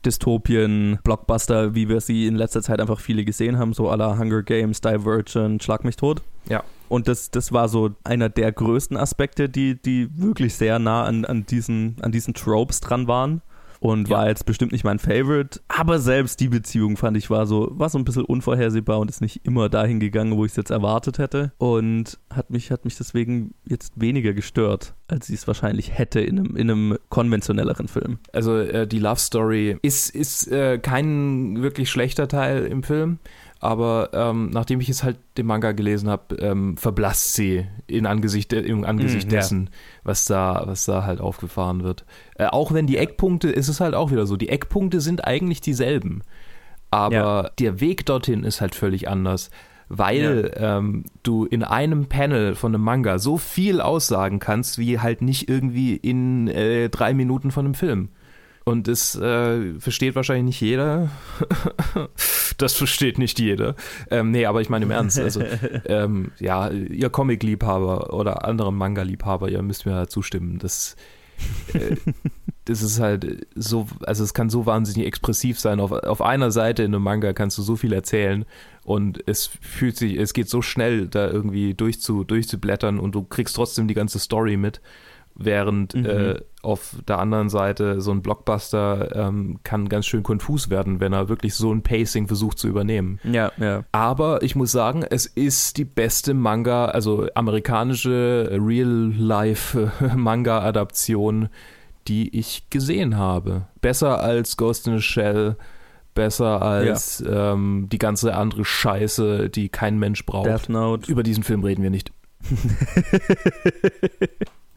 Dystopien, Blockbuster, wie wir sie in letzter Zeit einfach viele gesehen haben, so la Hunger Games, Divergent, Schlag mich tot. Ja. Und das, das war so einer der größten Aspekte, die, die wirklich sehr nah an, an, diesen, an diesen Tropes dran waren. Und Ja. war jetzt bestimmt nicht mein Favorite. Aber selbst die Beziehung fand ich war so, war so ein bisschen unvorhersehbar und ist nicht immer dahin gegangen, wo ich es jetzt erwartet hätte. Und hat mich, hat mich deswegen jetzt weniger gestört, als sie es wahrscheinlich hätte in einem, in einem konventionelleren Film. Also äh, die Love Story ist, ist äh, kein wirklich schlechter Teil im Film, aber ähm, nachdem ich jetzt halt den Manga gelesen habe, ähm, verblasst sie in Angesicht, de- im Angesicht Mm, ja. dessen, was da, was da halt aufgefahren wird. Äh, auch wenn die Eckpunkte, ist es halt auch wieder so, die Eckpunkte sind eigentlich dieselben, aber Ja. der Weg dorthin ist halt völlig anders. Weil ähm, du in einem Panel von einem Manga so viel aussagen kannst, wie halt nicht irgendwie in äh, drei Minuten von einem Film. Und das äh, versteht wahrscheinlich nicht jeder. das versteht nicht jeder. Ähm, nee, aber ich meine im Ernst. Also, ähm, ja, ihr Comic-Liebhaber oder andere Manga-Liebhaber, ihr müsst mir halt zustimmen. Das, äh, das ist halt so, also es kann so wahnsinnig expressiv sein. Auf, auf einer Seite in einem Manga kannst du so viel erzählen und es fühlt sich, es geht so schnell, da irgendwie durchzu, durchzublättern und du kriegst trotzdem die ganze Story mit. Während Mhm. äh, auf der anderen Seite so ein Blockbuster ähm, kann ganz schön konfus werden, wenn er wirklich so ein Pacing versucht zu übernehmen. Ja, ja. Aber ich muss sagen, es ist die beste Manga, also amerikanische Real-Life-Manga-Adaption, die ich gesehen habe. Besser als Ghost in a Shell, besser als ähm, die ganze andere Scheiße, die kein Mensch braucht. Death Note. Über diesen Film reden wir nicht.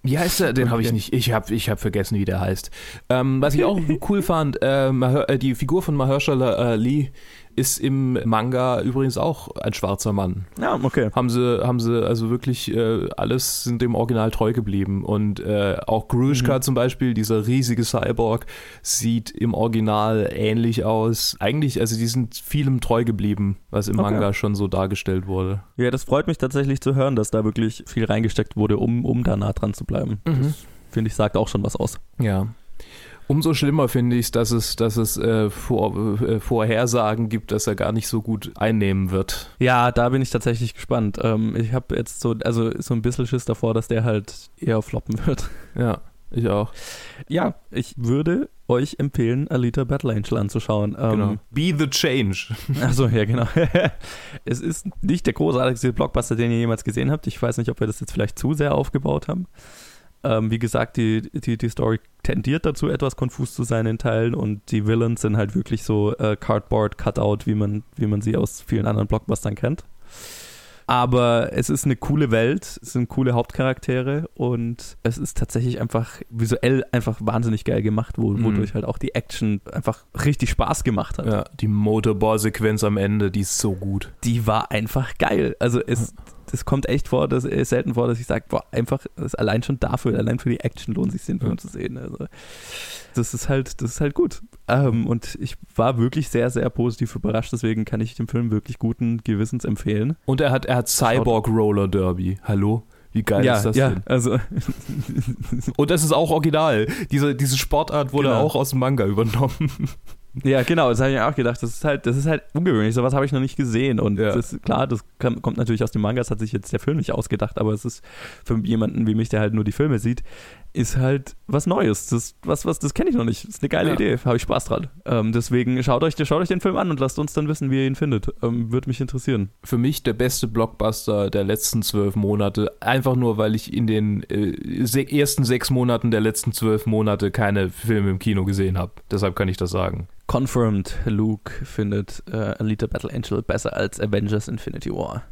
Wie heißt er? Den habe ich Okay. nicht. Ich habe ich hab vergessen, wie der heißt. Ähm, was ich auch cool fand, äh, äh, die Figur von Mahershala Ali ist im Manga übrigens auch ein schwarzer Mann. Ja, okay. Haben sie, haben sie also wirklich äh, alles sind dem Original treu geblieben. Und äh, auch Grushka Mhm. zum Beispiel, dieser riesige Cyborg, sieht im Original ähnlich aus. Eigentlich, also die sind vielem treu geblieben, was im Okay. Manga schon so dargestellt wurde. Ja, das freut mich tatsächlich zu hören, dass da wirklich viel reingesteckt wurde, um, um da nah dran zu bleiben. Mhm. Das, finde ich, sagt auch schon was aus. Ja. Umso schlimmer finde ich es, dass es, dass es äh, vor, äh, Vorhersagen gibt, dass er gar nicht so gut einnehmen wird. Ja, da bin ich tatsächlich gespannt. Ähm, ich habe jetzt so, also so ein bisschen Schiss davor, dass der halt eher floppen wird. Ja, ich auch. Ja, ich würde euch empfehlen, Alita Battle Angel anzuschauen. Ähm, Genau. Be the change. Achso, ja, genau. es ist nicht der großartigste Blockbuster, den ihr jemals gesehen habt. Ich weiß nicht, ob wir das jetzt vielleicht zu sehr aufgebaut haben. Ähm, wie gesagt, die, die, die Story tendiert dazu, etwas konfus zu sein in Teilen und die Villains sind halt wirklich so äh, Cardboard Cutout, wie man, wie man sie aus vielen anderen Blockbustern kennt. Aber es ist eine coole Welt, es sind coole Hauptcharaktere und es ist tatsächlich einfach visuell einfach wahnsinnig geil gemacht, Mhm. wodurch halt auch die Action einfach richtig Spaß gemacht hat Ja, die Motorball-Sequenz am Ende, die ist so gut. die war einfach geil. Also es, es kommt echt vor, dass es selten vor, dass ich sage, boah, einfach, das ist allein schon dafür, allein für die Action lohnt sich den Film Ja. zu sehen. Also das ist halt, das ist halt gut. Ähm, und ich war wirklich sehr, sehr positiv überrascht, deswegen kann ich den Film wirklich guten Gewissens empfehlen. Und er hat, er hat Cyborg Roller Derby. Hallo? Wie geil ist das ja, denn? also Und das ist auch original. Diese, diese Sportart wurde Genau. auch aus dem Manga übernommen. Ja, genau, das habe ich mir auch gedacht. Das ist halt, das ist halt ungewöhnlich. Sowas habe ich noch nicht gesehen. Und Ja. das ist klar, das kann, kommt natürlich aus dem Manga, das hat sich jetzt der Film nicht ausgedacht, aber es ist für jemanden wie mich, der halt nur die Filme sieht, ist halt was Neues. Das, was, was, das kenne ich noch nicht. Das ist eine geile Ja. Idee, habe ich Spaß dran. Ähm, deswegen schaut euch, schaut euch den Film an und lasst uns dann wissen, wie ihr ihn findet. Ähm, Würde mich interessieren. Für mich der beste Blockbuster der letzten zwölf Monate. Einfach nur, weil ich in den äh, se ersten sechs Monaten der letzten zwölf Monate keine Filme im Kino gesehen habe. Deshalb kann ich das sagen. Confirmed, Luke findet äh, Alita Battle Angel besser als Avengers Infinity War.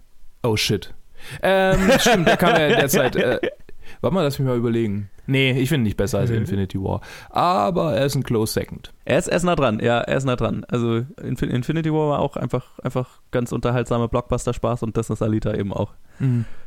Oh shit. Ähm, stimmt, der kam ja in der Zeit. Äh, warte mal, lass mich mal überlegen. Nee, ich finde ihn nicht besser als Infinity War. Aber er ist ein Close Second. Er ist, er ist nah dran, ja, er ist nah dran. Also Infin Infinity War war auch einfach, einfach ganz unterhaltsamer Blockbuster-Spaß und das ist Alita eben auch.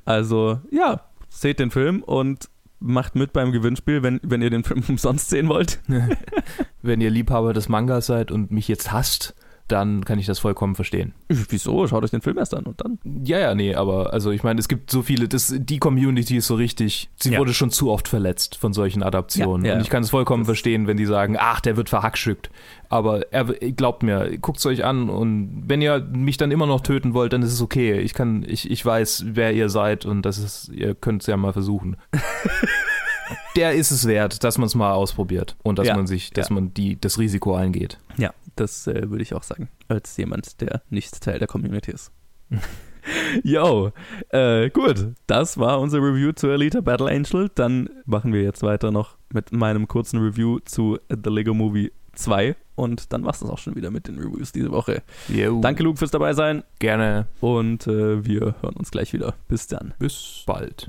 Also, ja, seht den Film und macht mit beim Gewinnspiel, wenn, wenn ihr den Film umsonst sehen wollt. Wenn ihr Liebhaber des Mangas seid und mich jetzt hasst, dann kann ich das vollkommen verstehen. Wieso? Schaut euch den Film erst an und dann. Ja, ja, nee, aber also ich meine, es gibt so viele, das, die Community ist so richtig, sie Ja. wurde schon zu oft verletzt von solchen Adaptionen. Ja, ja. Und ich kann es vollkommen Das- verstehen, wenn die sagen, ach, der wird verhackschückt. Aber er, glaubt mir, guckt es euch an und wenn ihr mich dann immer noch töten wollt, dann ist es okay. Ich kann, ich, ich weiß, wer ihr seid und das ist, ihr könnt es ja mal versuchen. der ist es wert, dass man es mal ausprobiert und dass man sich, dass man die, das Risiko eingeht. Ja, das äh, würde ich auch sagen. Als jemand, der nicht Teil der Community ist. Yo, äh, gut. Das war unser Review zu Alita Battle Angel. Dann machen wir jetzt weiter noch mit meinem kurzen Review zu The Lego Movie 2. Und dann war es das auch schon wieder mit den Reviews diese Woche. Jo, Danke, Luke, fürs dabei sein. Gerne. Und äh, wir hören uns gleich wieder. Bis dann. Bis bald.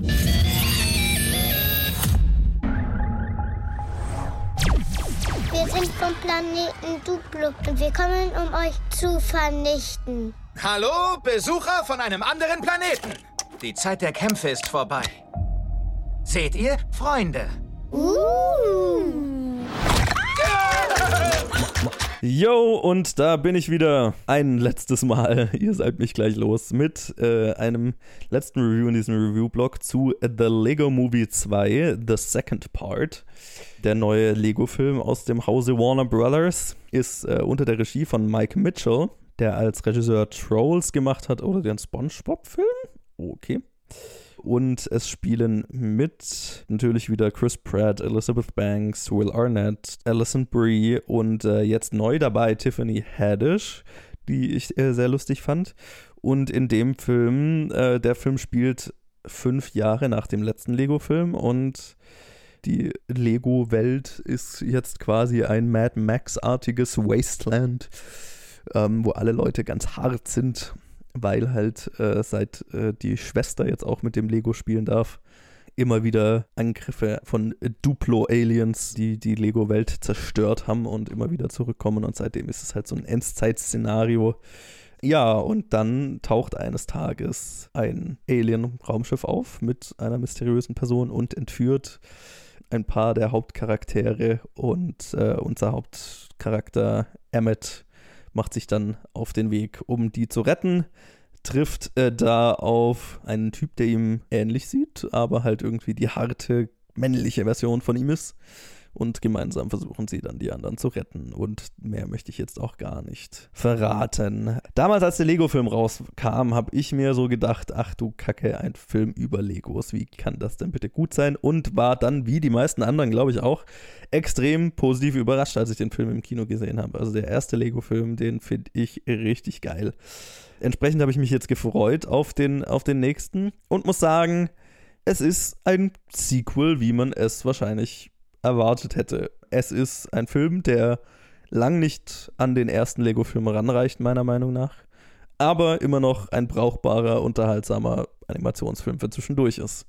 Sind vom Planeten Duplo und wir kommen, um euch zu vernichten. Hallo, Besucher von einem anderen Planeten. Die Zeit der Kämpfe ist vorbei. Seht ihr, Freunde? Uh. Yo, und da bin ich wieder. Ein letztes Mal. Ihr seid mich gleich los mit äh, einem letzten Review in diesem Review-Blog zu The Lego Movie 2, The Second Part. Der neue Lego-Film aus dem Hause Warner Brothers ist äh, unter der Regie von Mike Mitchell, der als Regisseur Trolls gemacht hat oder den SpongeBob-Film. Okay. Und es spielen mit natürlich wieder Chris Pratt, Elizabeth Banks, Will Arnett, Alison Brie und äh, jetzt neu dabei Tiffany Haddish, die ich äh, sehr lustig fand. Und in dem Film, äh, der Film spielt fünf Jahre nach dem letzten Lego-Film und die Lego-Welt ist jetzt quasi ein Mad Max-artiges Wasteland. ähm, wo alle Leute ganz hart sind, weil halt äh, seit äh, die Schwester jetzt auch mit dem Lego spielen darf, immer wieder Angriffe von Duplo-Aliens, die die Lego-Welt zerstört haben und immer wieder zurückkommen. Und seitdem ist es halt so ein Endzeit-Szenario. Ja, und dann taucht eines Tages ein Alien-Raumschiff auf mit einer mysteriösen Person und entführt ein paar der Hauptcharaktere. Und äh, unser Hauptcharakter Emmet macht sich dann auf den Weg, um die zu retten trifft äh, da auf einen Typ, der ihm ähnlich sieht, aber halt irgendwie die harte männliche Version von ihm ist. Und gemeinsam versuchen sie dann die anderen zu retten. Und mehr möchte ich jetzt auch gar nicht verraten. Damals, als der Lego-Film rauskam, habe ich mir so gedacht, ach du Kacke, ein Film über Legos. Wie kann das denn bitte gut sein? Und war dann, wie die meisten anderen, glaube ich auch, extrem positiv überrascht, als ich den Film im Kino gesehen habe. Also der erste Lego-Film, den finde ich richtig geil. Entsprechend habe ich mich jetzt gefreut auf den, auf den nächsten und muss sagen, es ist ein Sequel, wie man es wahrscheinlich erwartet hätte. Es ist ein Film, der lang nicht an den ersten Lego-Film ranreicht, meiner Meinung nach, aber immer noch ein brauchbarer, unterhaltsamer Animationsfilm für zwischendurch ist.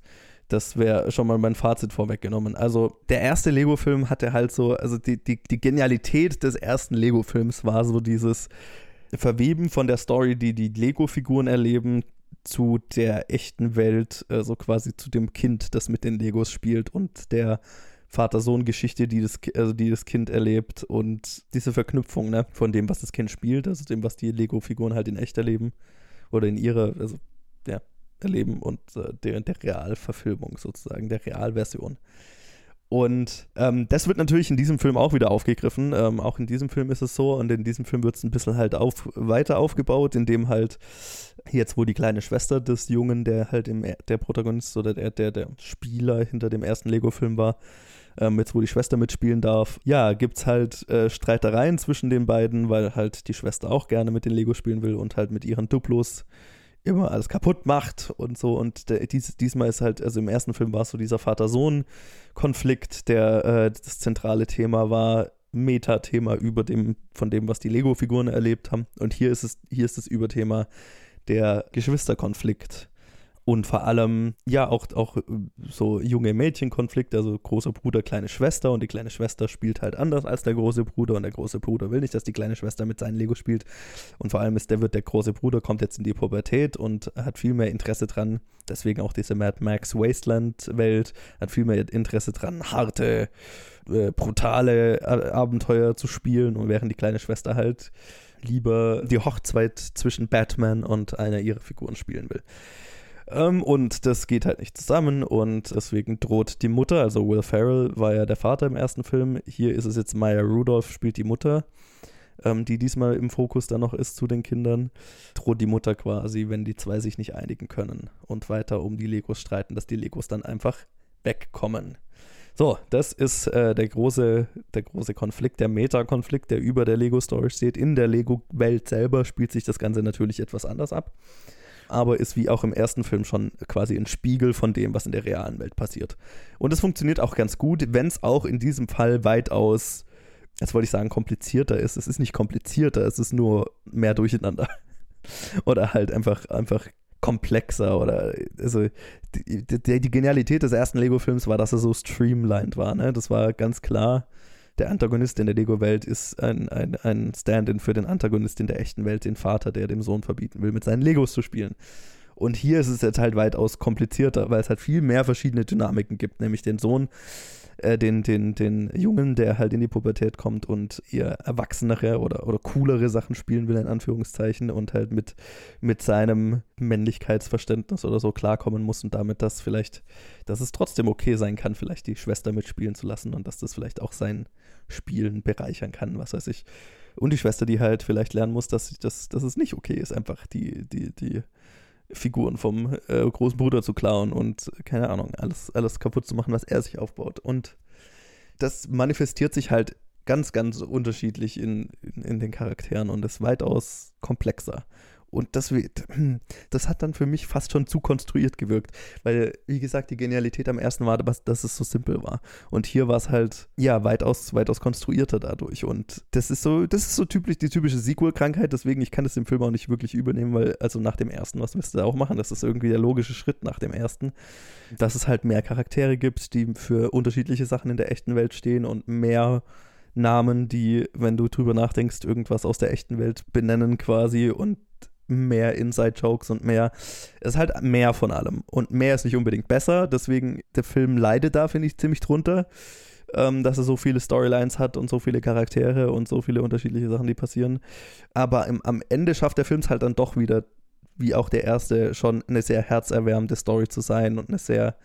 Das wäre schon mal mein Fazit vorweggenommen. Also, der erste Lego-Film hatte halt so, also die, die, die Genialität des ersten Lego-Films war so dieses, Verweben von der Story, die die Lego-Figuren erleben, zu der echten Welt, äh, so quasi zu dem Kind, das mit den Legos spielt und der Vater-Sohn-Geschichte, die das, also die das Kind erlebt und diese Verknüpfung ne, von dem, was das Kind spielt, also dem, was die Lego-Figuren halt in echt erleben oder in ihrer, also ja, erleben und äh, der, der Realverfilmung sozusagen, der Realversion. Und ähm, das wird natürlich in diesem Film auch wieder aufgegriffen. Ähm, auch in diesem Film ist es so. Und in diesem Film wird es ein bisschen halt auf, weiter aufgebaut, indem halt jetzt, wo die kleine Schwester des Jungen, der halt im, der Protagonist oder der, der, der Spieler hinter dem ersten Lego-Film war, ähm, jetzt wo die Schwester mitspielen darf, ja, gibt es halt äh, Streitereien zwischen den beiden, weil halt die Schwester auch gerne mit den Lego spielen will und halt mit ihren Duplos immer alles kaputt macht und so. Und der, dies, diesmal ist halt, also im ersten Film war es so dieser Vater-Sohn-Konflikt, der äh, das zentrale Thema war, Metathema über dem, von dem, was die Lego-Figuren erlebt haben. Und hier ist es, hier ist das Überthema der Geschwisterkonflikt und vor allem, ja, auch, auch äh, so junge Mädchenkonflikte, also großer Bruder, kleine Schwester und die kleine Schwester spielt halt anders als der große Bruder und der große Bruder will nicht, dass die kleine Schwester mit seinen Lego spielt und vor allem ist der wird der große Bruder kommt jetzt in die Pubertät und hat viel mehr Interesse dran, deswegen auch diese Mad Max Wasteland Welt, hat viel mehr Interesse dran, harte, äh, brutale Abenteuer zu spielen und während die kleine Schwester halt lieber die Hochzeit zwischen Batman und einer ihrer Figuren spielen will. Ähm, und das geht halt nicht zusammen und deswegen droht die Mutter, also Will Ferrell war ja der Vater im ersten Film, hier ist es jetzt Maya Rudolph, spielt die Mutter, ähm, die diesmal im Fokus dann noch ist zu den Kindern, droht die Mutter quasi, wenn die zwei sich nicht einigen können und weiter um die Legos streiten, dass die Legos dann einfach wegkommen. So, das ist äh, der, große, der große Konflikt, der Meta-Konflikt, der über der Lego-Story steht. In der Lego-Welt selber spielt sich das Ganze natürlich etwas anders ab aber ist wie auch im ersten Film schon quasi ein Spiegel von dem, was in der realen Welt passiert. Und es funktioniert auch ganz gut, wenn es auch in diesem Fall weitaus, jetzt wollte ich sagen, komplizierter ist. Es ist nicht komplizierter, es ist nur mehr Durcheinander. oder halt einfach, einfach komplexer oder also die, die, die Genialität des ersten Lego-Films war, dass er so streamlined war. Ne? Das war ganz klar der Antagonist in der Lego-Welt ist ein, ein, ein Stand-in für den Antagonist in der echten Welt, den Vater, der dem Sohn verbieten will, mit seinen Legos zu spielen. Und hier ist es jetzt halt weitaus komplizierter, weil es halt viel mehr verschiedene Dynamiken gibt, nämlich den Sohn, äh, den, den, den Jungen, der halt in die Pubertät kommt und eher erwachsenere oder, oder coolere Sachen spielen will, in Anführungszeichen, und halt mit, mit seinem Männlichkeitsverständnis oder so klarkommen muss und damit, dass vielleicht, dass es trotzdem okay sein kann, vielleicht die Schwester mitspielen zu lassen und dass das vielleicht auch sein Spielen bereichern kann, was weiß ich. Und die Schwester, die halt vielleicht lernen muss, dass, dass, dass es nicht okay ist, einfach die, die, die Figuren vom äh, großen Bruder zu klauen und keine Ahnung, alles, alles kaputt zu machen, was er sich aufbaut. Und das manifestiert sich halt ganz, ganz unterschiedlich in, in, in den Charakteren und ist weitaus komplexer. Und das, das hat dann für mich fast schon zu konstruiert gewirkt. Weil, wie gesagt, die Genialität am ersten war, dass es so simpel war. Und hier war es halt, ja, weitaus, weitaus konstruierter dadurch. Und das ist so, das ist so typisch, die typische Sequel-Krankheit. Deswegen, ich kann das im Film auch nicht wirklich übernehmen, weil, also nach dem ersten, was wirst du da auch machen? Das ist irgendwie der logische Schritt nach dem ersten. Dass es halt mehr Charaktere gibt, die für unterschiedliche Sachen in der echten Welt stehen und mehr Namen, die, wenn du drüber nachdenkst, irgendwas aus der echten Welt benennen quasi und mehr Inside-Jokes und mehr. Es ist halt mehr von allem. Und mehr ist nicht unbedingt besser. Deswegen, der Film leidet da, finde ich, ziemlich drunter, ähm, dass er so viele Storylines hat und so viele Charaktere und so viele unterschiedliche Sachen, die passieren. Aber im, am Ende schafft der Film es halt dann doch wieder, wie auch der erste, schon eine sehr herzerwärmende Story zu sein und eine sehr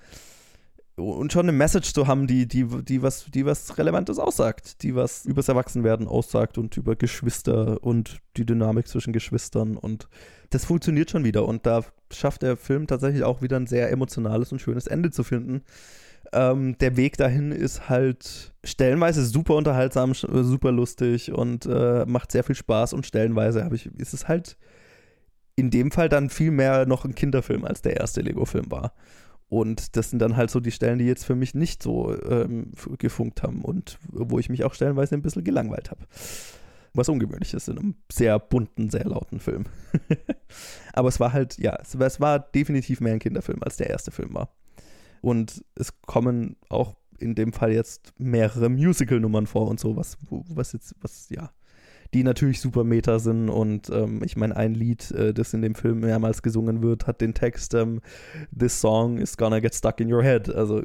und schon eine Message zu haben, die, die, die, was, die was Relevantes aussagt, die was übers Erwachsenwerden aussagt und über Geschwister und die Dynamik zwischen Geschwistern und das funktioniert schon wieder und da schafft der Film tatsächlich auch wieder ein sehr emotionales und schönes Ende zu finden. Ähm, der Weg dahin ist halt stellenweise super unterhaltsam, super lustig und äh, macht sehr viel Spaß und stellenweise ich, ist es halt in dem Fall dann viel mehr noch ein Kinderfilm als der erste Lego-Film war. Und das sind dann halt so die Stellen, die jetzt für mich nicht so ähm, gefunkt haben und wo ich mich auch stellenweise ein bisschen gelangweilt habe. Was ungewöhnlich ist in einem sehr bunten, sehr lauten Film. Aber es war halt, ja, es, es war definitiv mehr ein Kinderfilm, als der erste Film war. Und es kommen auch in dem Fall jetzt mehrere Musical-Nummern vor und so, was, was jetzt, was, ja, die natürlich super meta sind. Und ähm, ich meine, ein Lied, äh, das in dem Film mehrmals gesungen wird, hat den Text ähm, This song is gonna get stuck in your head. Also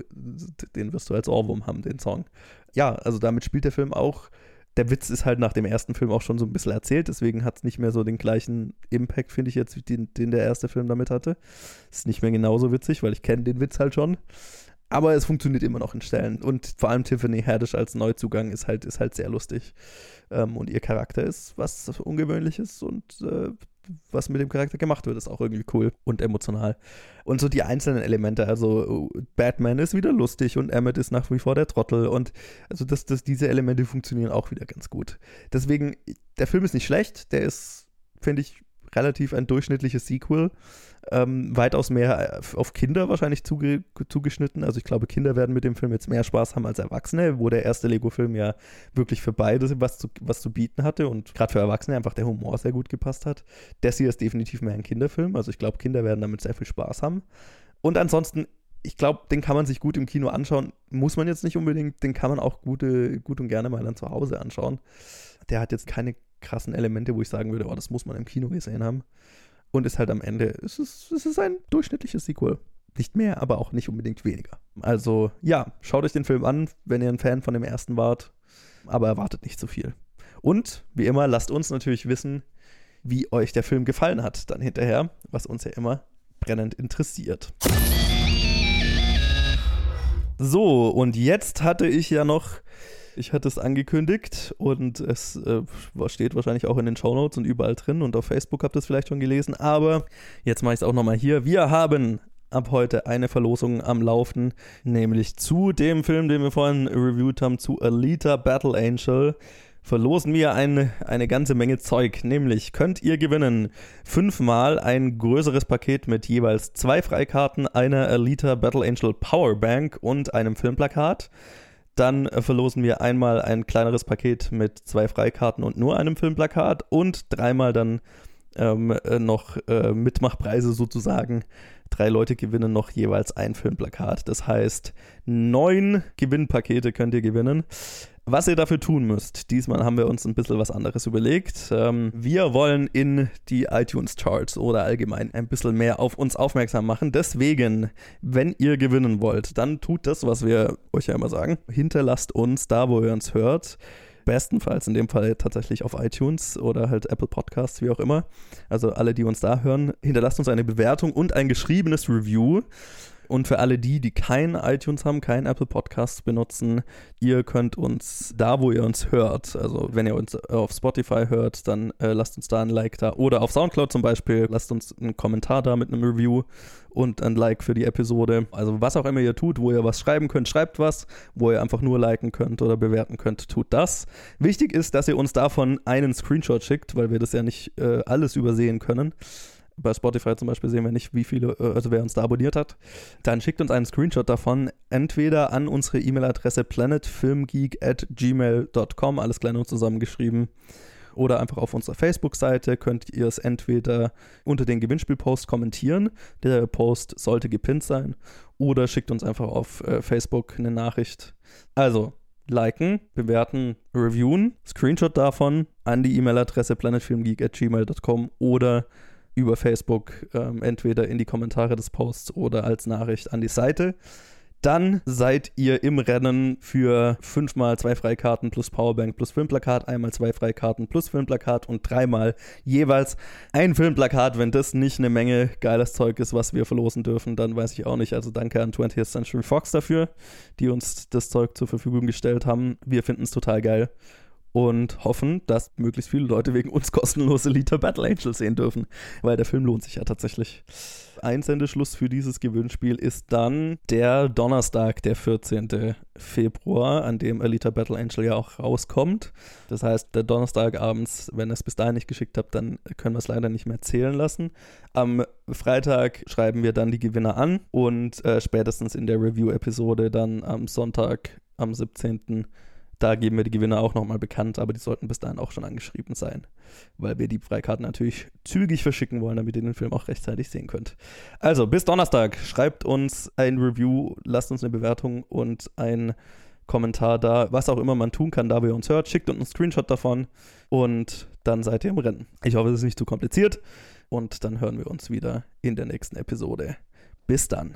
den wirst du als Ohrwurm haben, den Song. Ja, also damit spielt der Film auch. Der Witz ist halt nach dem ersten Film auch schon so ein bisschen erzählt, deswegen hat es nicht mehr so den gleichen Impact, finde ich jetzt, den, den der erste Film damit hatte. Ist nicht mehr genauso witzig, weil ich kenne den Witz halt schon. Aber es funktioniert immer noch in Stellen. Und vor allem Tiffany Haddish als Neuzugang ist halt, ist halt sehr lustig. Ähm, und ihr Charakter ist was Ungewöhnliches und äh, was mit dem Charakter gemacht wird, ist auch irgendwie cool und emotional. Und so die einzelnen Elemente, also Batman ist wieder lustig und Emmett ist nach wie vor der Trottel und also das, das, diese Elemente funktionieren auch wieder ganz gut. Deswegen, der Film ist nicht schlecht, der ist, finde ich, relativ ein durchschnittliches Sequel. Ähm, weitaus mehr äh, auf Kinder wahrscheinlich zuge zugeschnitten. Also ich glaube, Kinder werden mit dem Film jetzt mehr Spaß haben als Erwachsene, wo der erste Lego-Film ja wirklich für beide was zu, was zu bieten hatte und gerade für Erwachsene einfach der Humor sehr gut gepasst hat. Das hier ist definitiv mehr ein Kinderfilm. Also ich glaube, Kinder werden damit sehr viel Spaß haben. Und ansonsten, ich glaube, den kann man sich gut im Kino anschauen. Muss man jetzt nicht unbedingt, den kann man auch gute, gut und gerne mal dann zu Hause anschauen. Der hat jetzt keine krassen Elemente, wo ich sagen würde, oh, das muss man im Kino gesehen haben. Und ist halt am Ende, es ist, es ist ein durchschnittliches Sequel. Nicht mehr, aber auch nicht unbedingt weniger. Also ja, schaut euch den Film an, wenn ihr ein Fan von dem ersten wart, aber erwartet nicht zu viel. Und wie immer, lasst uns natürlich wissen, wie euch der Film gefallen hat, dann hinterher, was uns ja immer brennend interessiert. So, und jetzt hatte ich ja noch ich hatte es angekündigt und es äh, steht wahrscheinlich auch in den Shownotes und überall drin und auf Facebook habt ihr es vielleicht schon gelesen. Aber jetzt mache ich es auch nochmal hier. Wir haben ab heute eine Verlosung am Laufen, nämlich zu dem Film, den wir vorhin reviewed haben, zu Alita Battle Angel verlosen wir eine, eine ganze Menge Zeug. Nämlich könnt ihr gewinnen fünfmal ein größeres Paket mit jeweils zwei Freikarten, einer Alita Battle Angel Powerbank und einem Filmplakat. Dann verlosen wir einmal ein kleineres Paket mit zwei Freikarten und nur einem Filmplakat und dreimal dann ähm, äh, noch äh, Mitmachpreise sozusagen. Drei Leute gewinnen noch jeweils ein Filmplakat. Das heißt, neun Gewinnpakete könnt ihr gewinnen. Was ihr dafür tun müsst, diesmal haben wir uns ein bisschen was anderes überlegt. Ähm, wir wollen in die iTunes-Charts oder allgemein ein bisschen mehr auf uns aufmerksam machen. Deswegen, wenn ihr gewinnen wollt, dann tut das, was wir euch ja immer sagen. Hinterlasst uns da, wo ihr uns hört. Bestenfalls in dem Fall tatsächlich auf iTunes oder halt Apple Podcasts, wie auch immer. Also alle, die uns da hören, hinterlasst uns eine Bewertung und ein geschriebenes Review. Und für alle die, die kein iTunes haben, kein Apple Podcast benutzen, ihr könnt uns da, wo ihr uns hört, also wenn ihr uns auf Spotify hört, dann äh, lasst uns da ein Like da. Oder auf Soundcloud zum Beispiel, lasst uns einen Kommentar da mit einem Review und ein Like für die Episode. Also was auch immer ihr tut, wo ihr was schreiben könnt, schreibt was. Wo ihr einfach nur liken könnt oder bewerten könnt, tut das. Wichtig ist, dass ihr uns davon einen Screenshot schickt, weil wir das ja nicht äh, alles übersehen können bei Spotify zum Beispiel sehen wir nicht, wie viele, äh, also wer uns da abonniert hat, dann schickt uns einen Screenshot davon, entweder an unsere E-Mail-Adresse planetfilmgeek at gmail.com, alles klein und zusammengeschrieben, oder einfach auf unserer Facebook-Seite könnt ihr es entweder unter den Gewinnspielpost kommentieren, der Post sollte gepinnt sein, oder schickt uns einfach auf äh, Facebook eine Nachricht. Also, liken, bewerten, reviewen, Screenshot davon an die E-Mail-Adresse planetfilmgeek at gmail.com oder über Facebook ähm, entweder in die Kommentare des Posts oder als Nachricht an die Seite. Dann seid ihr im Rennen für fünfmal zwei Freikarten plus Powerbank plus Filmplakat, einmal zwei Freikarten plus Filmplakat und dreimal jeweils ein Filmplakat. Wenn das nicht eine Menge geiles Zeug ist, was wir verlosen dürfen, dann weiß ich auch nicht. Also danke an 20th Century Fox dafür, die uns das Zeug zur Verfügung gestellt haben. Wir finden es total geil und hoffen, dass möglichst viele Leute wegen uns kostenlose Liter Battle Angel sehen dürfen, weil der Film lohnt sich ja tatsächlich. Einsendeschluss für dieses Gewinnspiel ist dann der Donnerstag, der 14. Februar, an dem Alita Battle Angel ja auch rauskommt. Das heißt, der Donnerstag abends, wenn ihr es bis dahin nicht geschickt habt, dann können wir es leider nicht mehr zählen lassen. Am Freitag schreiben wir dann die Gewinner an und äh, spätestens in der Review-Episode dann am Sonntag, am 17. Da geben wir die Gewinner auch nochmal bekannt, aber die sollten bis dahin auch schon angeschrieben sein, weil wir die Freikarten natürlich zügig verschicken wollen, damit ihr den Film auch rechtzeitig sehen könnt. Also, bis Donnerstag. Schreibt uns ein Review, lasst uns eine Bewertung und ein Kommentar da, was auch immer man tun kann, da ihr uns hört. Schickt uns einen Screenshot davon und dann seid ihr im Rennen. Ich hoffe, es ist nicht zu kompliziert und dann hören wir uns wieder in der nächsten Episode. Bis dann.